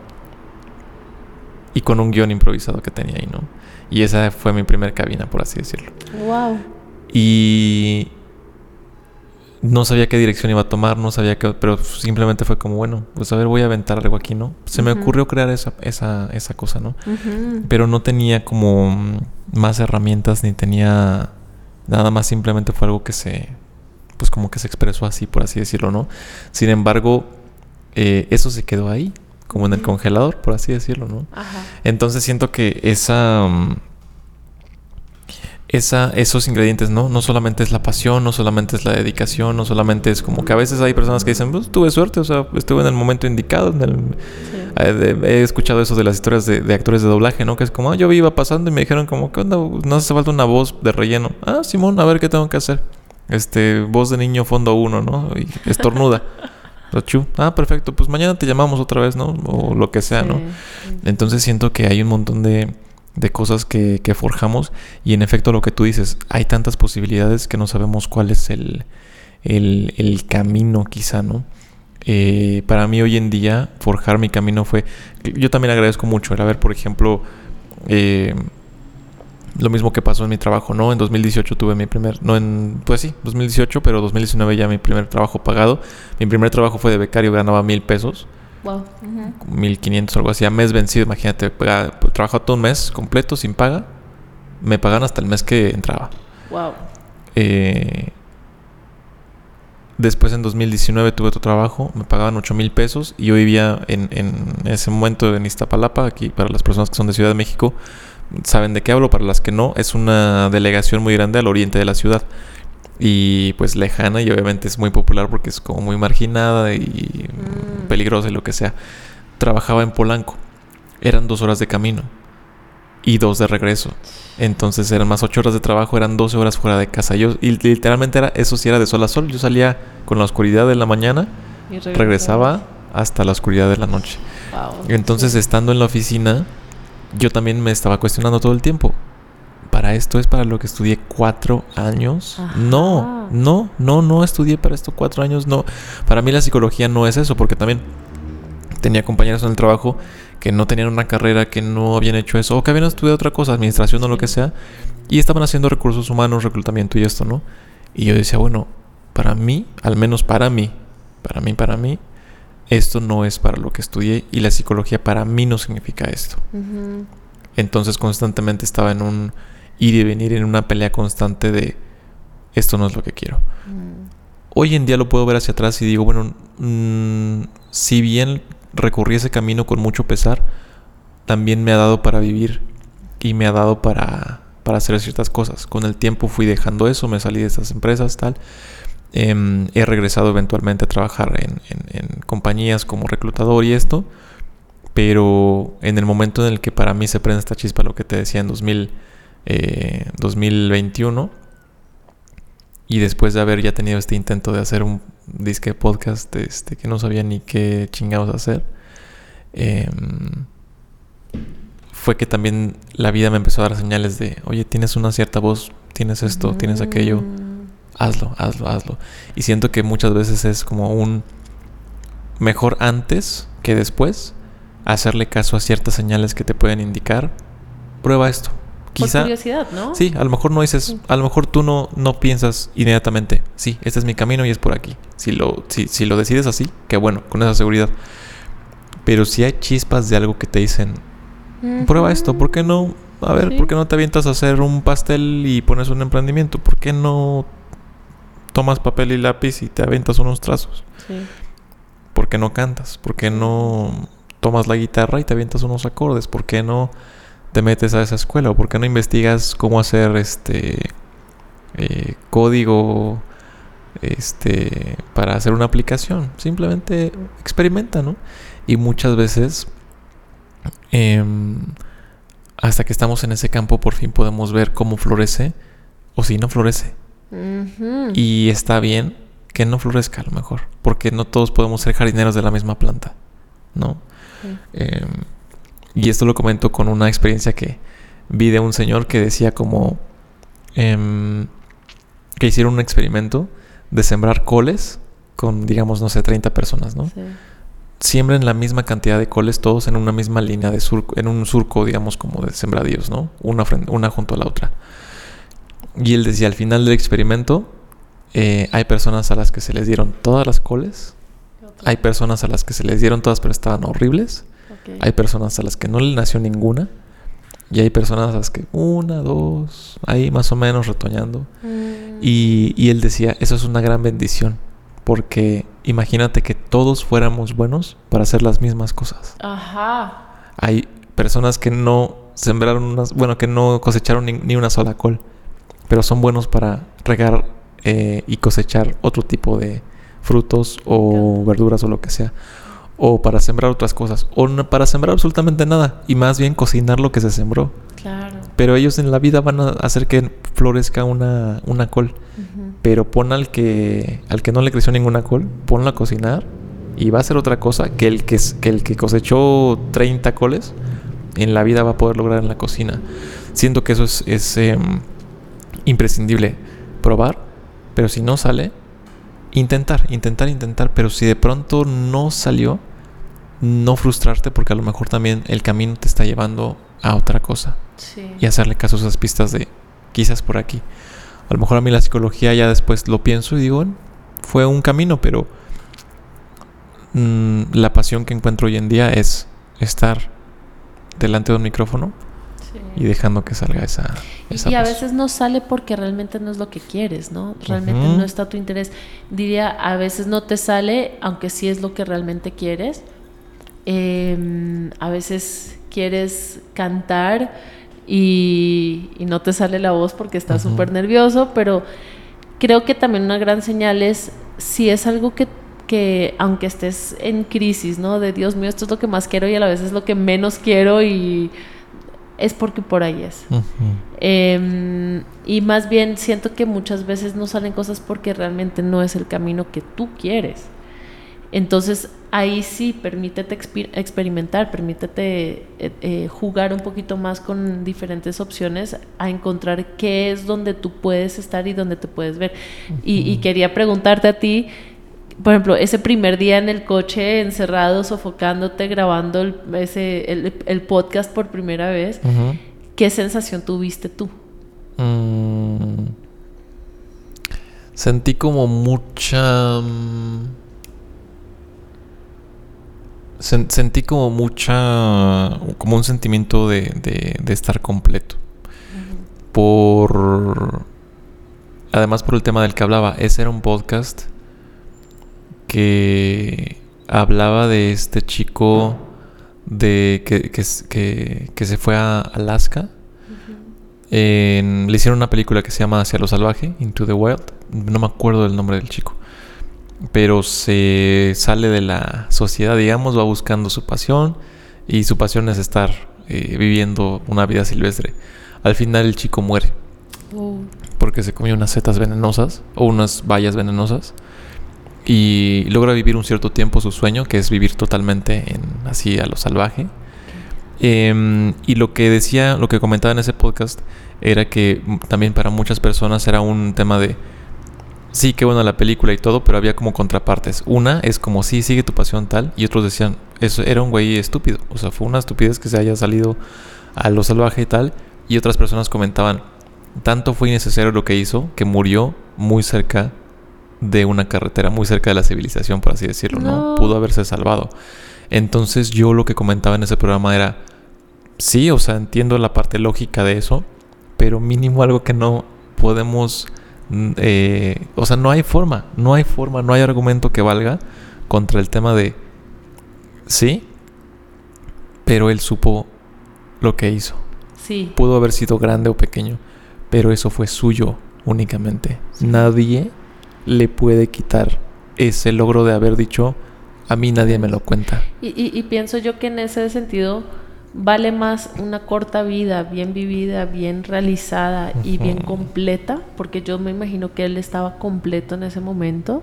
y con un guion improvisado que tenía ahí, ¿no? Y esa fue mi primera cabina, por así decirlo. Wow. Y no sabía qué dirección iba a tomar, no sabía qué, pero simplemente fue como, bueno, pues a ver, voy a aventar algo aquí, ¿no? Se me ocurrió crear esa, esa, esa cosa, ¿no? Pero no tenía como más herramientas ni tenía nada más, simplemente fue algo que se, pues como que se expresó así, por así decirlo, ¿no? Sin embargo, eh, eso se quedó ahí, como en el congelador, por así decirlo, ¿no? Entonces siento que esa... Mm, esa, esos ingredientes, ¿no? No solamente es la pasión, no solamente es la dedicación, no solamente es como que a veces hay personas que dicen, pues tuve suerte, o sea, estuve en el momento indicado. Eh, he escuchado eso de las historias de, actores de doblaje, ¿no? Que es como, ah, yo iba pasando y me dijeron como, ¿qué onda? No hace falta una voz de relleno. Ah, Simón, a ver qué tengo que hacer. Este, voz de niño fondo uno, ¿no? Y estornuda. ah, perfecto, pues mañana te llamamos otra vez, ¿no? O lo que sea, ¿no? Entonces siento que hay un montón de de cosas que, forjamos y en efecto lo que tú dices, hay tantas posibilidades que no sabemos cuál es el, el, camino quizá, ¿no? Eh, para mí hoy en día forjar mi camino fue, yo también agradezco mucho el haber, por ejemplo, eh, lo mismo que pasó en mi trabajo, ¿no? En 2018 tuve mi primer, no en, pues sí, 2018, pero 2019 ya mi primer trabajo pagado. Mi primer trabajo fue de becario, ganaba mil pesos. Wow. 1500 o algo así, a mes vencido, imagínate, trabajaba todo un mes completo sin paga. Me pagan hasta el mes que entraba. Wow. Eh, después en 2019 tuve otro trabajo, me pagaban 8 mil pesos y yo vivía en, en, ese momento en Iztapalapa, aquí para las personas que son de Ciudad de México, saben de qué hablo, para las que no, es una delegación muy grande al oriente de la ciudad y pues lejana y obviamente es muy popular porque es como muy marginada y mm. peligrosa y lo que sea. Trabajaba en Polanco. Eran dos horas de camino y dos de regreso. Entonces eran más ocho horas de trabajo, eran 12 horas fuera de casa. Yo, y literalmente era, eso sí era de sol a sol. Yo salía con la oscuridad de la mañana, y regresaba hasta la oscuridad de la noche. Entonces, estando en la oficina, yo también me estaba cuestionando todo el tiempo para esto es para lo que estudié cuatro años. No, no, no, no estudié para esto cuatro años. No, para mí la psicología no es eso, porque también tenía compañeros en el trabajo que no tenían una carrera, que no habían hecho eso, o que habían estudiado otra cosa, administración o lo que sea, y estaban haciendo recursos humanos, reclutamiento y esto, ¿no? Y yo decía, bueno, para mí, al menos para mí, para mí, para mí, esto no es para lo que estudié y la psicología para mí no significa esto. Entonces constantemente estaba en un ir y venir en una pelea constante de esto no es lo que quiero. Mm. Hoy en día lo puedo ver hacia atrás y digo, bueno, mm, si bien recorrí ese camino con mucho pesar, también me ha dado para vivir y me ha dado para, para hacer ciertas cosas. Con el tiempo fui dejando eso, me salí de esas empresas, tal. Em, he regresado eventualmente a trabajar en, compañías como reclutador y esto, pero en el momento en el que para mí se prende esta chispa, lo que te decía en 2000, 2021, eh, y después de haber ya tenido este intento de hacer un disque podcast este, que no sabía ni qué chingados hacer, em, fue que también la vida me empezó a dar señales de, oye, tienes una cierta voz, tienes esto, tienes aquello, mm. hazlo, hazlo, hazlo. Y siento que muchas veces es como un mejor antes que después hacerle caso a ciertas señales que te pueden indicar, prueba esto. Quizá, Por curiosidad, ¿no? Sí, a lo mejor no dices, a lo mejor tú no, no piensas inmediatamente, sí, este es mi camino y es por aquí. Si lo, si, si lo decides así, qué bueno, con esa seguridad. Pero si hay chispas de algo que te dicen, Prueba esto, ¿por qué no? A ver, ¿por qué no te avientas a hacer un pastel y pones un emprendimiento? ¿Por qué no tomas papel y lápiz y te avientas unos trazos? Sí. ¿Por qué no cantas? ¿Por qué no tomas la guitarra y te avientas unos acordes? ¿Por qué no te metes a esa escuela? ¿O por qué no investigas cómo hacer este eh, código este para hacer una aplicación? Simplemente experimenta, ¿no? Y muchas veces Em, hasta que estamos en ese campo por fin podemos ver cómo florece o si no florece. Y está bien que no florezca a lo mejor, porque no todos podemos ser jardineros de la misma planta, ¿no? Em, y esto lo comento con una experiencia que vi de un señor que decía como em, que hicieron un experimento de sembrar coles con, digamos, no sé, 30 personas, ¿no? Sí siembren la misma cantidad de coles todos en una misma línea de surco, en un surco, digamos, como de sembradíos, ¿no? Una, una junto a la otra. Y él decía, al final del experimento, eh, hay personas a las que se les dieron todas las coles, hay personas a las que se les dieron todas pero estaban horribles, hay personas a las que no le nació ninguna, y hay personas a las que una, dos, ahí más o menos retoñando. Mm. Y, y él decía, eso es una gran bendición porque imagínate que todos fuéramos buenos para hacer las mismas cosas. Ajá. Hay personas que no sembraron unas, bueno, que no cosecharon ni, una sola col, pero son buenos para regar eh, y cosechar otro tipo de frutos o verduras o lo que sea. O para sembrar otras cosas. O para sembrar absolutamente nada. Y más bien cocinar lo que se sembró. Claro. Pero ellos en la vida van a hacer que florezca una, una col. Pero pon al que, al que no le creció ninguna col, ponlo a cocinar y va a ser otra cosa que el que, que el que cosechó 30 coles en la vida va a poder lograr en la cocina. Siento que eso es, es em, imprescindible. Probar, pero si no sale, intentar, intentar, intentar. Pero si de pronto no salió, no frustrarte porque a lo mejor también el camino te está llevando a otra cosa. Y hacerle caso a esas pistas de quizás por aquí. A lo mejor a mí la psicología ya después lo pienso y digo, fue un camino, pero mm, la pasión que encuentro hoy en día es estar delante de un micrófono y dejando que salga esa, y a veces no sale porque realmente no es lo que quieres, ¿no? Realmente no está tu interés. Diría, a veces no te sale, aunque sí es lo que realmente quieres. Em, a veces quieres cantar y, no te sale la voz porque estás súper nervioso, pero creo que también una gran señal es si es algo que, que, aunque estés en crisis, ¿no? De Dios mío, esto es lo que más quiero y a la vez es lo que menos quiero y es porque por ahí es. Em, y más bien siento que muchas veces no salen cosas porque realmente no es el camino que tú quieres. Entonces ahí sí, permítete experimentar, permítete eh, eh, jugar un poquito más con diferentes opciones a encontrar qué es donde tú puedes estar y donde te puedes ver. y, quería preguntarte a ti, por ejemplo, ese primer día en el coche, encerrado, sofocándote, grabando el, ese, el, podcast por primera vez, ¿qué sensación tuviste tú? Mm. sentí como mucha... Mm, sentí como mucha, como un sentimiento de, de, estar completo. Por, además por el tema del que hablaba, ese era un podcast que hablaba de este chico de que, que, que, se fue a Alaska le hicieron una película que se llama Hacia lo salvaje, Into the Wild. No me acuerdo del nombre del chico. Pero se sale de la sociedad, digamos, va buscando su pasión. Y su pasión es estar eh, viviendo una vida silvestre. Al final el chico muere. Oh. Porque se comió unas setas venenosas o unas bayas venenosas. Y logra vivir un cierto tiempo su sueño, que es vivir totalmente en, así a lo salvaje. Em, y lo que decía, lo que comentaba en ese podcast, era que también para muchas personas era un tema de, sí, qué buena la película y todo, pero había como contrapartes. Una es como, sí, sigue tu pasión tal, y otros decían, eso era un güey estúpido. O sea, fue una estupidez que se haya salido a lo salvaje y tal. Y otras personas comentaban, tanto fue innecesario lo que hizo que murió muy cerca de una carretera, muy cerca de la civilización, por así decirlo, ¿no? Pudo haberse salvado. Entonces yo lo que comentaba en ese programa era, sí, o sea, entiendo la parte lógica de eso, pero mínimo algo que no podemos, mm, eh, o sea, no hay forma, no hay forma, no hay argumento que valga contra el tema de, sí, pero él supo lo que hizo. Sí. Pudo haber sido grande o pequeño, pero eso fue suyo únicamente. Nadie le puede quitar ese logro de haber dicho, a mí nadie me lo cuenta. Y, pienso yo que en ese sentido vale más una corta vida bien vivida, bien realizada y bien completa, porque yo me imagino que él estaba completo en ese momento,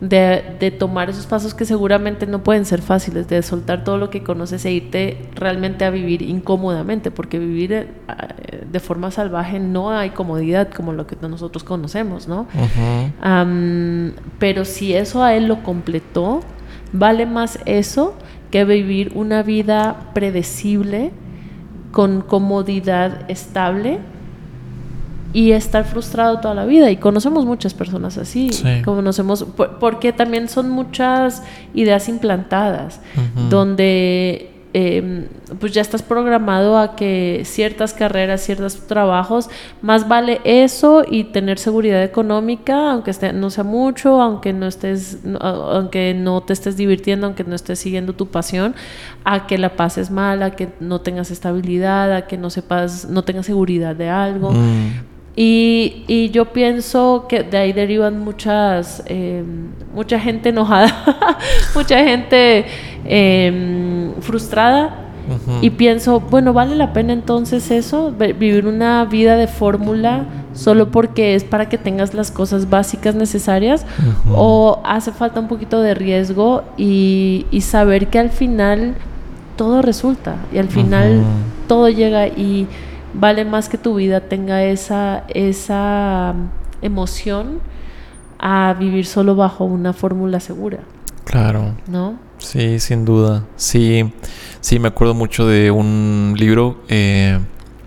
de, tomar esos pasos que seguramente no pueden ser fáciles, de soltar todo lo que conoces e irte realmente a vivir incómodamente, porque vivir eh, de forma salvaje no hay comodidad como lo que nosotros conocemos, ¿no? pero si eso a él lo completó, Vale más eso que vivir una vida predecible, con comodidad estable y estar frustrado toda la vida. Y conocemos muchas personas así. Conocemos, porque también son muchas ideas implantadas, donde Em, pues ya estás programado a que ciertas carreras, ciertos trabajos, más vale eso y tener seguridad económica, aunque no sea mucho, aunque no estés, aunque no te estés divirtiendo, aunque no estés siguiendo tu pasión, a que la pases mal, a que no tengas estabilidad, a que no sepas, no tengas seguridad de algo. Mm. Y, y, yo pienso que de ahí derivan muchas, em, mucha gente enojada, mucha gente em, frustrada. Y pienso, bueno, ¿vale la pena entonces eso? Vivir una vida de fórmula solo porque es para que tengas las cosas básicas necesarias. ¿O hace falta un poquito de riesgo y, y saber que al final todo resulta y al final todo llega y vale más que tu vida tenga esa, esa emoción a vivir solo bajo una fórmula segura. Claro. ¿No? Sí, sin duda. Sí, sí, me acuerdo mucho de un libro eh,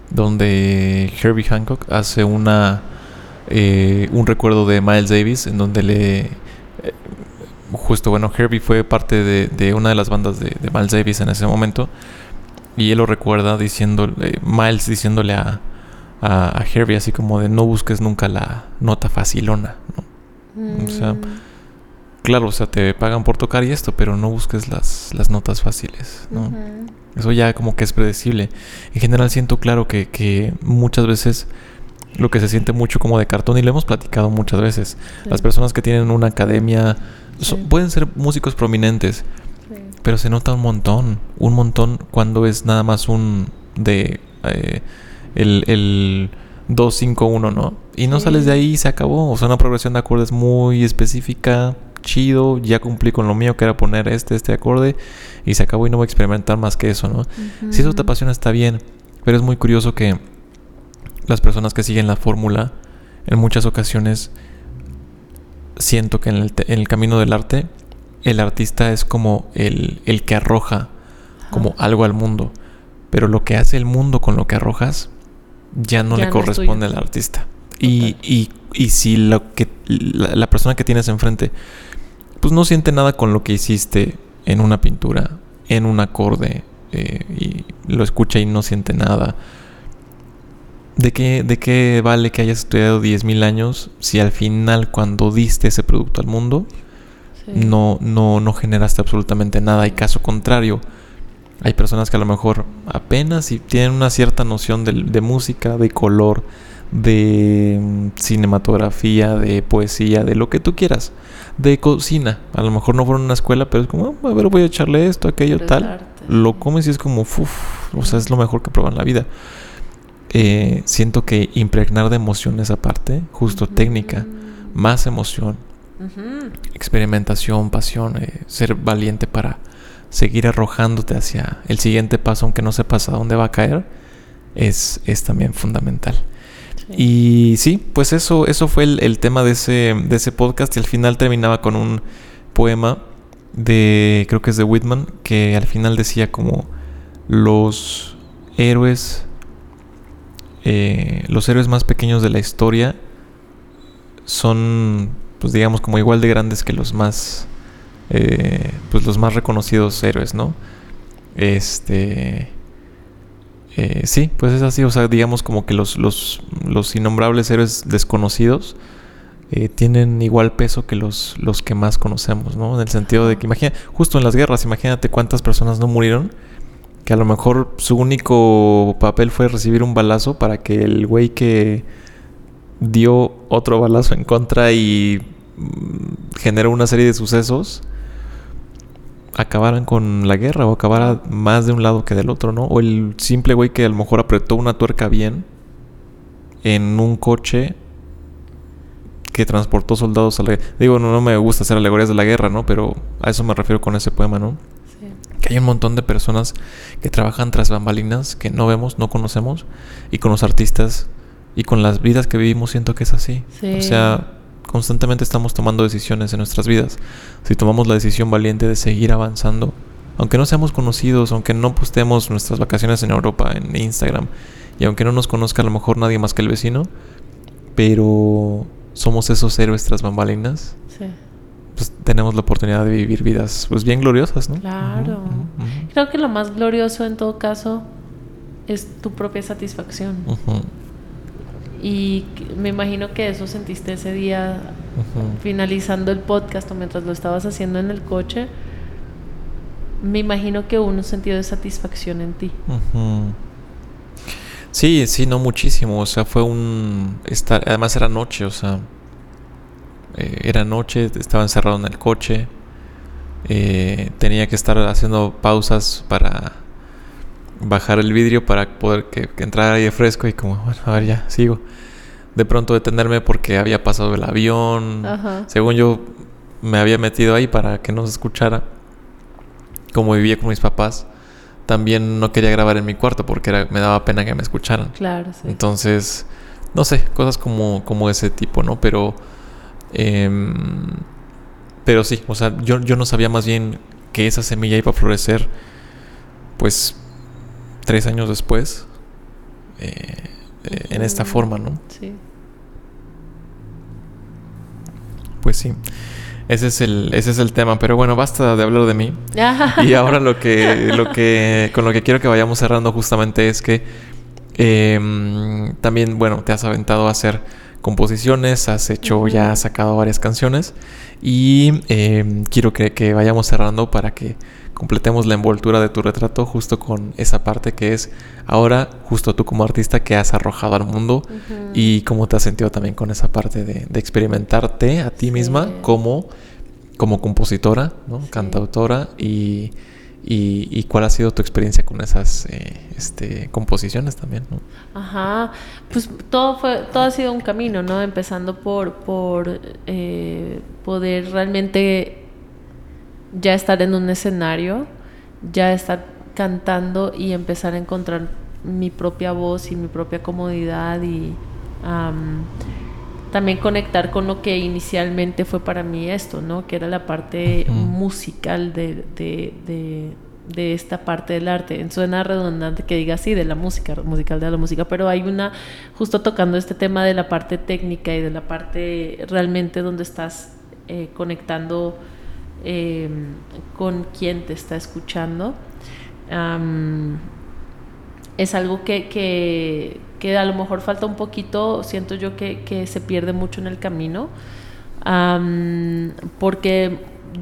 donde Herbie Hancock hace una eh, un recuerdo de Miles Davis en donde le eh, justo bueno Herbie fue parte de, una de las bandas de, de Miles Davis en ese momento y él lo recuerda diciéndole, Miles diciéndole a, a, Herbie así como de no busques nunca la nota facilona, ¿no? O sea, mm. Claro, o sea, te pagan por tocar y esto, pero no busques las, las notas fáciles, ¿no? Eso ya como que es predecible. En general siento claro que, que muchas veces lo que se siente mucho como de cartón y lo hemos platicado muchas veces. Las personas que tienen una academia pueden ser músicos prominentes, pero se nota un montón, un montón cuando es nada más un de eh, el, el 2-5-1, ¿no? Y no sales de ahí y se acabó. O sea, una progresión de acordes muy específica, chido, ya cumplí con lo mío que era poner este, este acorde y se acabó y no voy a experimentar más que eso, ¿no? Si eso te apasiona está bien, pero es muy curioso que las personas que siguen la fórmula en muchas ocasiones siento que en el, en el camino del arte el artista es como el, el que arroja como algo al mundo. Pero lo que hace el mundo con lo que arrojas ya no le corresponde al artista. Y, y, y, si lo que la, persona que tienes enfrente pues no siente nada con lo que hiciste en una pintura, en un acorde, eh, y lo escucha y no siente nada. ¿De qué, ¿De qué vale que hayas estudiado 10.000 años si al final cuando diste ese producto al mundo no, no, no generaste absolutamente nada. Y caso contrario, Hay personas que a lo mejor apenas y tienen una cierta noción de, de música, de color, de mm, cinematografía, de poesía, de lo que tú quieras, de cocina. A lo mejor no fueron a una escuela, pero es como, ah, a ver, voy a echarle esto, aquello, tal. Lo comes y es como, uff, o sea, es lo mejor que prueban en la vida. Eh, siento que impregnar de emoción esa parte, justo técnica, más emoción, experimentación, pasión, eh, ser valiente para seguir arrojándote hacia el siguiente paso, aunque no sepas a dónde va a caer, es, es también fundamental. Y sí, pues eso, eso fue el, tema de ese, de ese podcast y al final terminaba con un poema de, creo que es de Whitman, que al final decía como los héroes, eh, los héroes más pequeños de la historia son, pues digamos, como igual de grandes que los más, eh, pues los más reconocidos héroes, ¿no? Este... Eh, sí, pues es así, o sea, digamos como que los, los, los innombrables héroes desconocidos eh, tienen igual peso que los, los que más conocemos, ¿no? En el sentido de que, imagina, justo en las guerras, imagínate cuántas personas no murieron, que a lo mejor su único papel fue recibir un balazo para que el güey que dio otro balazo en contra y mm, generó una serie de sucesos, acabaran con la guerra o acabara más de un lado que del otro, ¿no? O el simple güey que a lo mejor apretó una tuerca bien en un coche que transportó soldados a la Digo, no, no me gusta hacer alegorías de la guerra, ¿no? Pero a eso me refiero con ese poema, ¿no? Sí. Que hay un montón de personas que trabajan tras bambalinas que no vemos, no conocemos, y con los artistas y con las vidas que vivimos siento que es así. Sí. O sea, constantemente estamos tomando decisiones en nuestras vidas. Si tomamos la decisión valiente de seguir avanzando, aunque no seamos conocidos, aunque no postemos nuestras vacaciones en Europa en Instagram, y aunque no nos conozca a lo mejor nadie más que el vecino, pero somos esos héroes tras bambalinas, pues tenemos la oportunidad de vivir vidas pues bien gloriosas, ¿no? Claro. Creo que lo más glorioso en todo caso es tu propia satisfacción. Y me imagino que eso sentiste ese día finalizando el podcast o mientras lo estabas haciendo en el coche. Me imagino que hubo un sentido de satisfacción en ti. Sí, sí, no muchísimo. O sea, fue un... Estar, además era noche, o sea... Eh, era noche, estaba encerrado en el coche. Eh, tenía que estar haciendo pausas para bajar el vidrio para poder que, entrara aire fresco y como, bueno, a ver, ya, sigo. De pronto detenerme porque había pasado el avión. Según yo, me había metido ahí para que no se escuchara. Como vivía con mis papás, también no quería grabar en mi cuarto porque era, me daba pena que me escucharan. Claro, sí. Entonces, no sé, cosas como, como ese tipo, ¿no? Pero, em, pero sí, o sea, yo, yo no sabía más bien que esa semilla iba a florecer, pues tres años después, eh, eh, en esta forma, ¿no? Sí. Pues sí. Ese es el, ese es el tema. Pero bueno, basta de hablar de mí. y ahora lo que, lo que, con lo que quiero que vayamos cerrando justamente es que em, también, bueno, te has aventado a hacer composiciones, has hecho, ya has sacado varias canciones. Y em, quiero que, que vayamos cerrando para que completemos la envoltura de tu retrato justo con esa parte que es ahora justo tú como artista que has arrojado al mundo y cómo te has sentido también con esa parte de, experimentarte a ti misma como, como compositora, ¿no? cantautora y, y, cuál ha sido tu experiencia con esas eh, este, composiciones también. ¿no? Ajá, pues todo, fue, todo ha sido un camino, ¿no? Empezando por, por eh, poder realmente ya estar en un escenario, ya estar cantando y empezar a encontrar mi propia voz y mi propia comodidad y también conectar con lo que inicialmente fue para mí esto, ¿no? Que era la parte musical de, de, de, esta parte del arte. Suena redundante que diga así, de la música, musical de la música, pero hay una, justo tocando este tema de la parte técnica y de la parte realmente donde estás eh, conectando Em, con quien te está escuchando. es algo que, que, a lo mejor falta un poquito, siento yo que, se pierde mucho en el camino, porque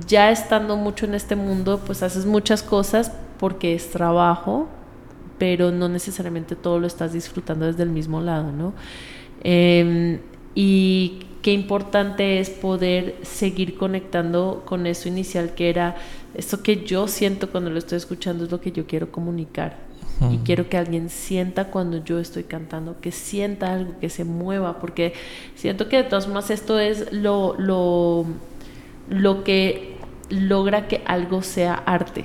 ya estando mucho en este mundo, pues haces muchas cosas, porque es trabajo, pero no necesariamente todo lo estás disfrutando desde el mismo lado, ¿no? Em, y qué importante es poder seguir conectando con eso inicial que era esto que yo siento cuando lo estoy escuchando es lo que yo quiero comunicar y quiero que alguien sienta cuando yo estoy cantando, que sienta algo, que se mueva, porque siento que de todas formas esto es lo, lo, lo que logra que algo sea arte.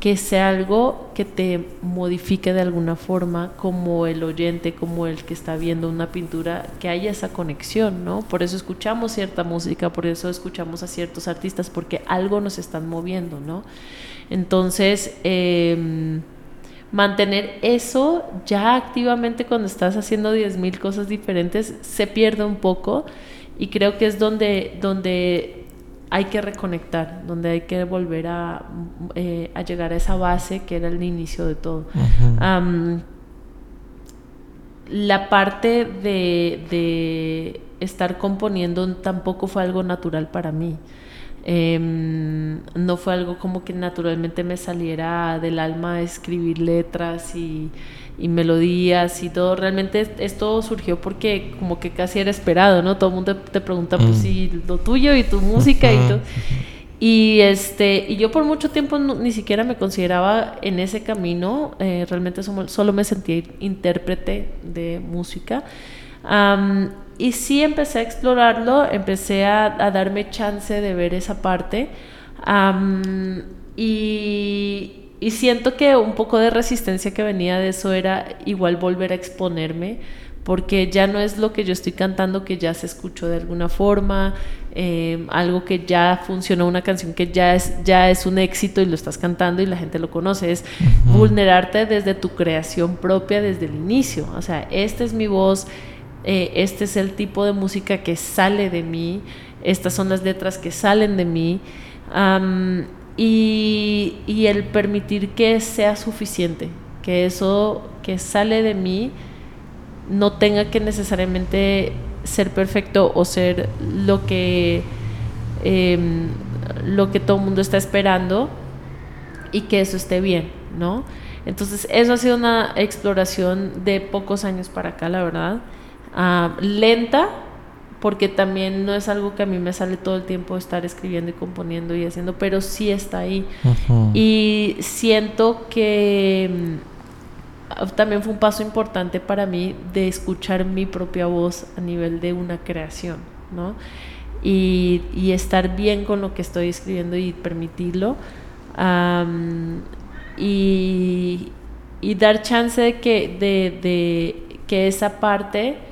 Que sea algo que te modifique de alguna forma, como el oyente, como el que está viendo una pintura, que haya esa conexión, ¿no? Por eso escuchamos cierta música, por eso escuchamos a ciertos artistas, porque algo nos están moviendo, ¿no? Entonces, eh, mantener eso ya activamente cuando estás haciendo 10.000 cosas diferentes se pierde un poco y creo que es donde, donde hay que reconectar, donde hay que volver a, eh, a llegar a esa base que era el inicio de todo. la parte de, de estar componiendo tampoco fue algo natural para mí. Em, no fue algo como que naturalmente me saliera del alma escribir letras y, melodías y todo. Realmente esto surgió porque como que casi era esperado, ¿no? Todo el mundo te, pregunta, pues mm. sí, lo tuyo y tu música y todo. Y, este, y yo por mucho tiempo ni siquiera me consideraba en ese camino, eh, realmente solo, me sentía intérprete de música. Y sí empecé a explorarlo, empecé a, darme chance de ver esa parte. y, siento que un poco de resistencia que venía de eso era igual volver a exponerme, porque ya no es lo que yo estoy cantando que ya se escuchó de alguna forma, em, algo que ya funcionó, una canción que ya es, ya es un éxito y lo estás cantando y la gente lo conoce, es vulnerarte desde tu creación propia desde el inicio. O sea, esta es mi voz eh, este es el tipo de música que sale de mí, estas son las letras que salen de mí, y, el permitir que sea suficiente, que eso que sale de mí no tenga que necesariamente ser perfecto o ser lo que, em, lo que todo el mundo está esperando y que eso esté bien, ¿no? Entonces, eso ha sido una exploración de pocos años para acá, la verdad. Ah, lenta, porque también no es algo que a mí me sale todo el tiempo estar escribiendo y componiendo y haciendo, pero sí está ahí. Y siento que mm, también fue un paso importante para mí de escuchar mi propia voz a nivel de una creación, ¿no? Y, estar bien con lo que estoy escribiendo y permitirlo. y, dar chance de que, de que esa parte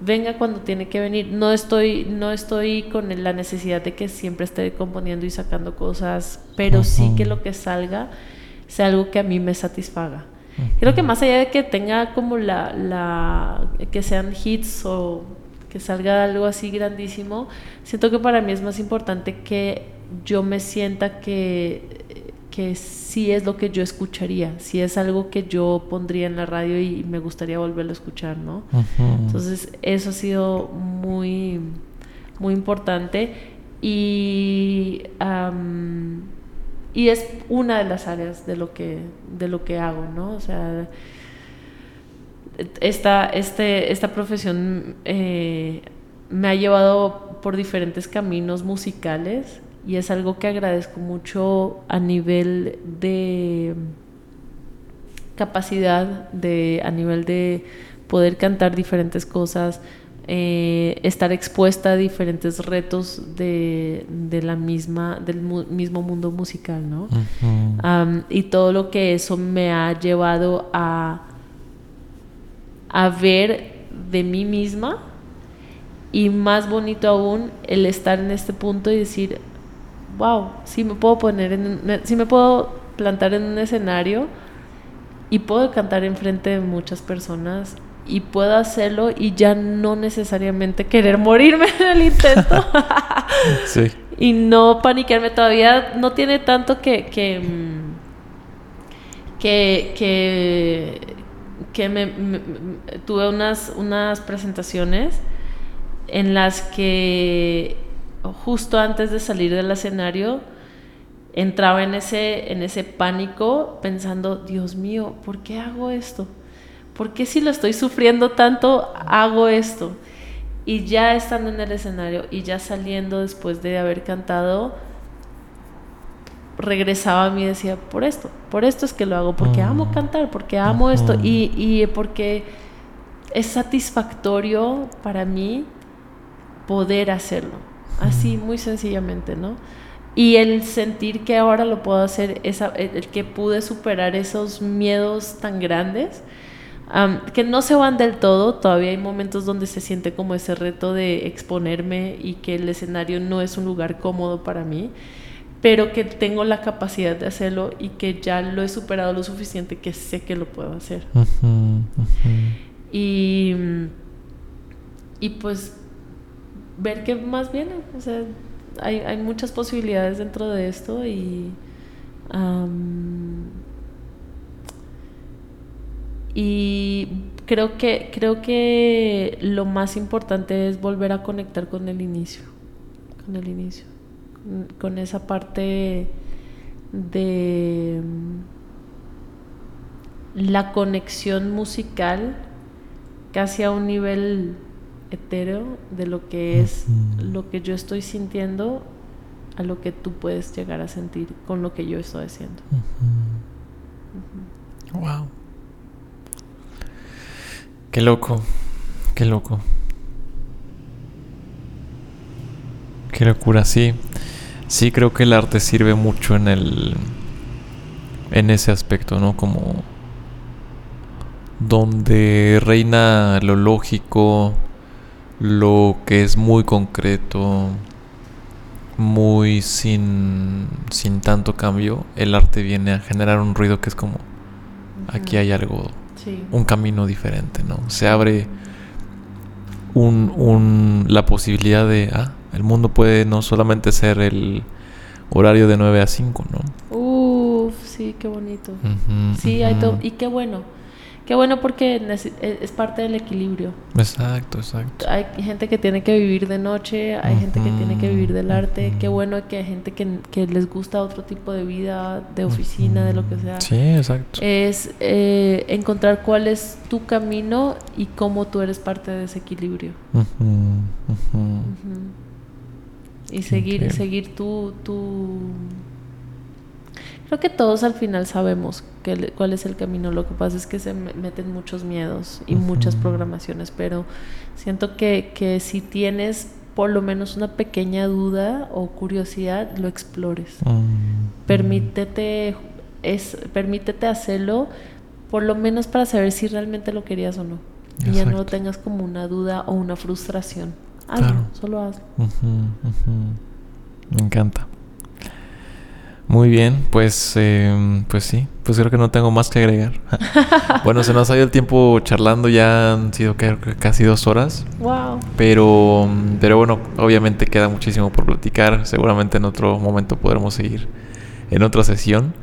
venga cuando tiene que venir. No estoy, no estoy con la necesidad de que siempre esté componiendo y sacando cosas, pero sí que lo que salga sea algo que a mí me satisfaga. Creo que más allá de que tenga como la, la, que sean hits o que salga algo así grandísimo, siento que para mí es más importante que yo me sienta que que sí es lo que yo escucharía, si es algo que yo pondría en la radio y me gustaría volverlo a escuchar, ¿no? Entonces, eso ha sido muy, muy importante y, y es una de las áreas de lo que, de lo que hago, ¿no? O sea, esta, este, esta profesión eh, me ha llevado por diferentes caminos musicales y es algo que agradezco mucho a nivel de capacidad, de, a nivel de poder cantar diferentes cosas, eh, estar expuesta a diferentes retos de, la misma, del mismo mundo musical, ¿no? y todo lo que eso me ha llevado a, a ver de mí misma y más bonito aún el estar en este punto y decir, wow, sí me puedo poner en, sí me puedo plantar en un escenario y puedo cantar enfrente de muchas personas y puedo hacerlo y ya no necesariamente querer morirme en el intento. sí. Y no paniquearme todavía, no tiene tanto que que mm, que, que, me, tuve unas, unas presentaciones en las que justo antes de salir del escenario, entraba en ese, en ese pánico pensando, Dios mío, ¿por qué hago esto? ¿Por qué si lo estoy sufriendo tanto hago esto? Y ya estando en el escenario y ya saliendo después de haber cantado, regresaba a mí y decía, por esto, por esto es que lo hago, porque amo mm. cantar, porque amo esto y, y porque es satisfactorio para mí poder hacerlo, así muy sencillamente, ¿no? Y el sentir que ahora lo puedo hacer, esa, el que pude superar esos miedos tan grandes, que no se van del todo, todavía hay momentos donde se siente como ese reto de exponerme y que el escenario no es un lugar cómodo para mí, pero que tengo la capacidad de hacerlo y que ya lo he superado lo suficiente que sé que lo puedo hacer. Y, y pues ver qué más viene, o sea, hay, hay muchas posibilidades dentro de esto y... y creo que, creo que lo más importante es volver a conectar con el inicio, con el inicio, con esa parte de la conexión musical casi a un nivel etéreo de lo que es lo que yo estoy sintiendo a lo que tú puedes llegar a sentir con lo que yo estoy haciendo. Wow. Qué loco, qué loco. Qué locura, sí. Sí, creo que el arte sirve mucho en el. en ese aspecto, ¿no? Como. donde reina lo lógico, lo que es muy concreto, muy sin, sin tanto cambio, el arte viene a generar un ruido que es como, aquí hay algo, un camino diferente, ¿no? Se abre un, un, la posibilidad de, ah, el mundo puede no solamente ser el horario de 9 a 5, ¿no? Uf, sí, qué bonito. sí, hay todo, y qué bueno Qué bueno porque e, es parte del equilibrio. Exacto, exacto. Hay gente que tiene que vivir de noche, hay gente que tiene que vivir del arte. Qué bueno que hay gente que, les gusta otro tipo de vida, de oficina, de lo que sea. Sí, exacto. Es eh, encontrar cuál es tu camino y cómo tú eres parte de ese equilibrio. Y seguir, seguir tu, tu Creo que todos al final sabemos cuál es el camino. Lo que pasa es que se meten muchos miedos y muchas programaciones, pero siento que, que si tienes por lo menos una pequeña duda o curiosidad, lo explores. Mm. Permítete, es, permítete hacerlo, por lo menos para saber si realmente lo querías o no. Y ya no tengas como una duda o una frustración. Hazlo, solo hazlo. Me encanta. Muy bien, pues, em, pues sí, pues creo que no tengo más que agregar. bueno, se nos ha ido el tiempo charlando, ya han sido casi dos horas. Wow. Pero, pero bueno, obviamente queda muchísimo por platicar. Seguramente en otro momento podremos seguir en otra sesión.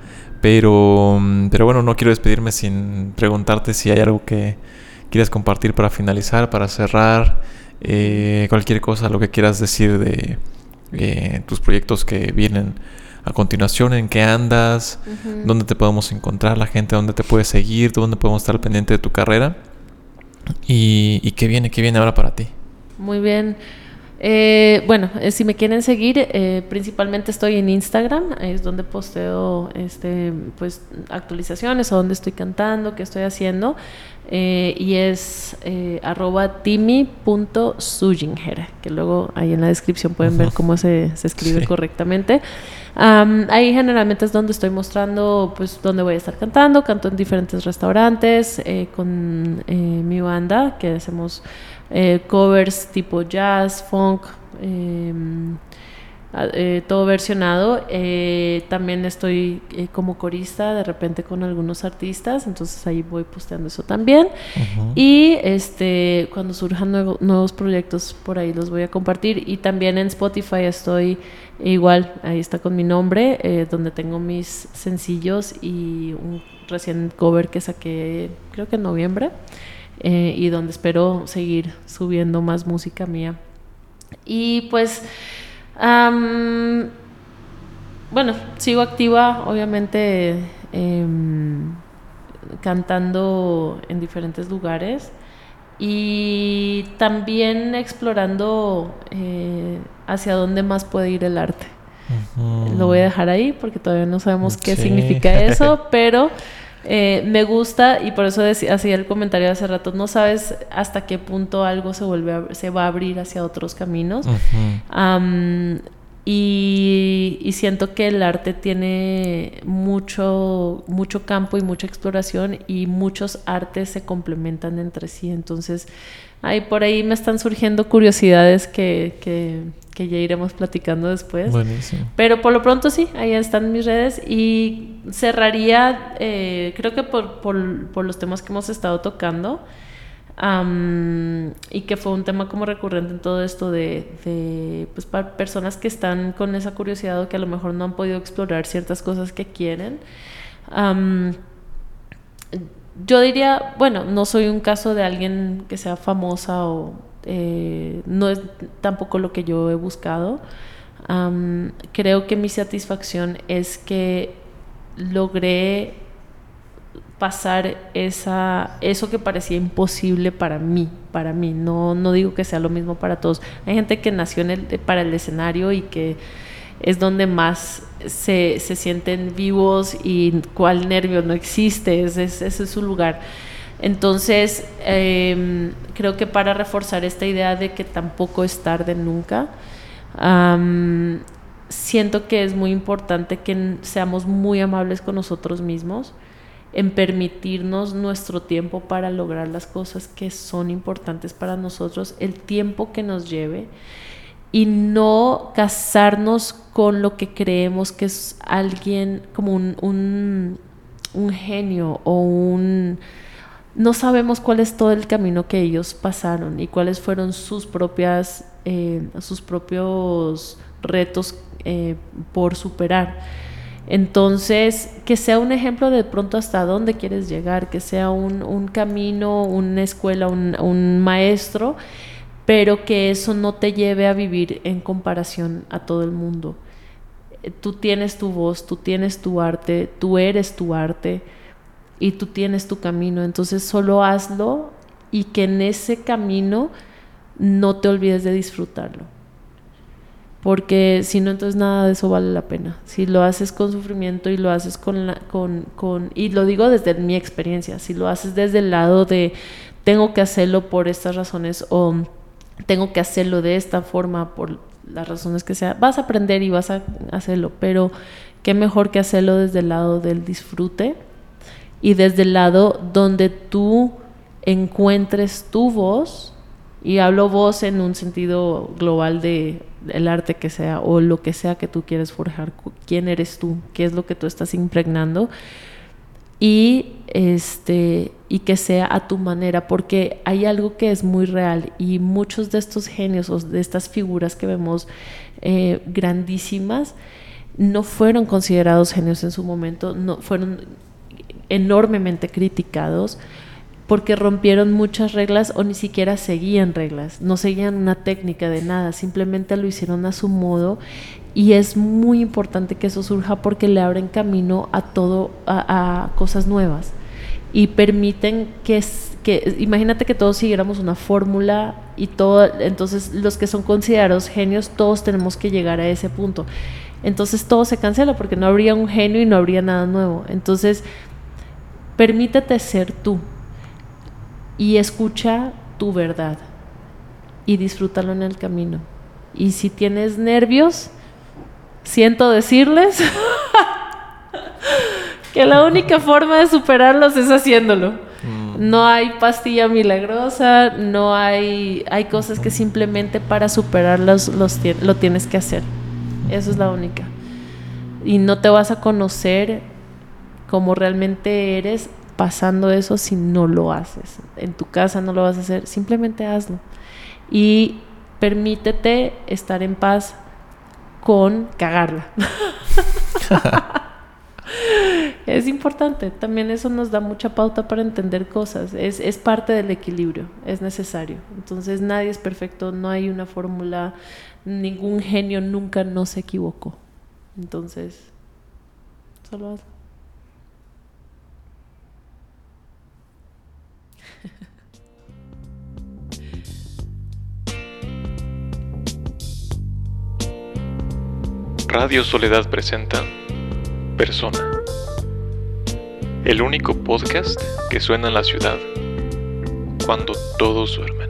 Pero, pero bueno, no quiero despedirme sin preguntarte si hay algo que quieras compartir para finalizar, para cerrar, eh, cualquier cosa, lo que quieras decir de eh, tus proyectos que vienen a continuación en qué andas, dónde te podemos encontrar, la gente dónde te puede seguir, dónde podemos estar pendiente de tu carrera y, qué viene, qué viene ahora para ti. Muy bien. Eh, bueno, eh, si me quieren seguir, eh, principalmente estoy en Instagram, es donde posteo este, pues, actualizaciones o donde estoy cantando, qué estoy haciendo. Y es arroba timi.sujinger, que luego ahí en la descripción pueden ver cómo se, se escribe correctamente ahí generalmente es donde estoy mostrando, pues, donde voy a estar cantando. Canto en diferentes restaurantes eh, con eh, mi banda, que hacemos eh, covers tipo jazz, funk. Em, eh, todo versionado. Eh, también estoy eh, como corista de repente con algunos artistas, entonces ahí voy posteando eso también. Y este cuando surjan nuevos proyectos por ahí los voy a compartir. Y también en Spotify estoy igual, ahí está con mi nombre, donde tengo mis sencillos y un recién cover que saqué creo que en noviembre. y donde espero seguir subiendo más música mía. Y pues bueno, sigo activa, obviamente, em, cantando en diferentes lugares y también explorando eh, hacia dónde más puede ir el arte. Lo voy a dejar ahí porque todavía no sabemos qué significa eso, pero eh, me gusta y por eso decía, hacía el comentario hace rato, no sabes hasta qué punto algo se, vuelve se va a abrir hacia otros caminos. y, siento que el arte tiene mucho, mucho campo y mucha exploración y muchos artes se complementan entre sí. Entonces, ahí por ahí me están surgiendo curiosidades que, que que ya iremos platicando después. Buenísimo. Pero por lo pronto sí, ahí están mis redes y cerraría, eh, creo que por, por, por, los temas que hemos estado tocando y que fue un tema como recurrente en todo esto de, de pues, para personas que están con esa curiosidad o que a lo mejor no han podido explorar ciertas cosas que quieren. Yo diría, bueno, no soy un caso de alguien que sea famosa o eh, no es tampoco lo que yo he buscado. creo que mi satisfacción es que logré pasar esa, eso que parecía imposible para mí, para mí. No, no digo que sea lo mismo para todos. Hay gente que nació para el escenario y que es donde más se, se sienten vivos y cuál nervio no existe, ese, es su lugar. Entonces, em, creo que para reforzar esta idea de que tampoco es tarde nunca, siento que es muy importante que seamos muy amables con nosotros mismos, en permitirnos nuestro tiempo para lograr las cosas que son importantes para nosotros, el tiempo que nos lleve y no casarnos con lo que creemos que es alguien como un genio o un no sabemos cuál es todo el camino que ellos pasaron y cuáles fueron sus propias eh, sus propios retos eh, por superar. Entonces que sea un ejemplo de pronto hasta dónde quieres llegar que sea un, camino una escuela un, un, maestro pero que eso no te lleve a vivir en comparación a todo el mundo tú tienes tu voz tú tienes tu arte tú eres tu arte y tú tienes tu camino, entonces solo hazlo y que en ese camino no te olvides de disfrutarlo. Porque si no, entonces nada de eso vale la pena. Si lo haces con sufrimiento y lo haces con, la, con, con, y lo digo desde mi experiencia, si lo haces desde el lado de tengo que hacerlo por estas razones o tengo que hacerlo de esta forma por las razones que sea, vas a aprender y vas a hacerlo, pero qué mejor que hacerlo desde el lado del disfrute y desde el lado donde tú encuentres tu voz, y hablo voz en un sentido global de el arte que sea o lo que sea que tú quieres forjar, quién eres tú, qué es lo que tú estás impregnando y este y que sea a tu manera porque hay algo que es muy real y muchos de estos genios o de estas figuras que vemos eh, grandísimas no fueron considerados genios en su momento no fueron enormemente criticados porque rompieron muchas reglas o ni siquiera seguían reglas, no seguían una técnica de nada, simplemente lo hicieron a su modo y es muy importante que eso surja porque le abren camino a todo, a, cosas nuevas y permiten que, que, imagínate que todos siguiéramos una fórmula y todo, entonces los que son considerados genios, todos tenemos que llegar a ese punto. Entonces todo se cancela porque no habría un genio y no habría nada nuevo. Entonces Permítete ser tú y escucha tu verdad y disfrútalo en el camino. Y si tienes nervios, siento decirles que la única forma de superarlos es haciéndolo. Mm. No hay pastilla milagrosa, no hay, hay cosas que simplemente para superarlos los, lo tienes que hacer. Eso es la única. Y no te vas a conocer como realmente eres pasando eso si no lo haces. En tu casa no lo vas a hacer, simplemente hazlo. Y permítete estar en paz con cagarla. es importante, también eso nos da mucha pauta para entender cosas, es, es, parte del equilibrio, es necesario. Entonces nadie es perfecto, no hay una fórmula, ningún genio nunca no se equivocó. Entonces, solo. Radio Soledad presenta Persona. El único podcast que suena en la ciudad cuando todos duermen.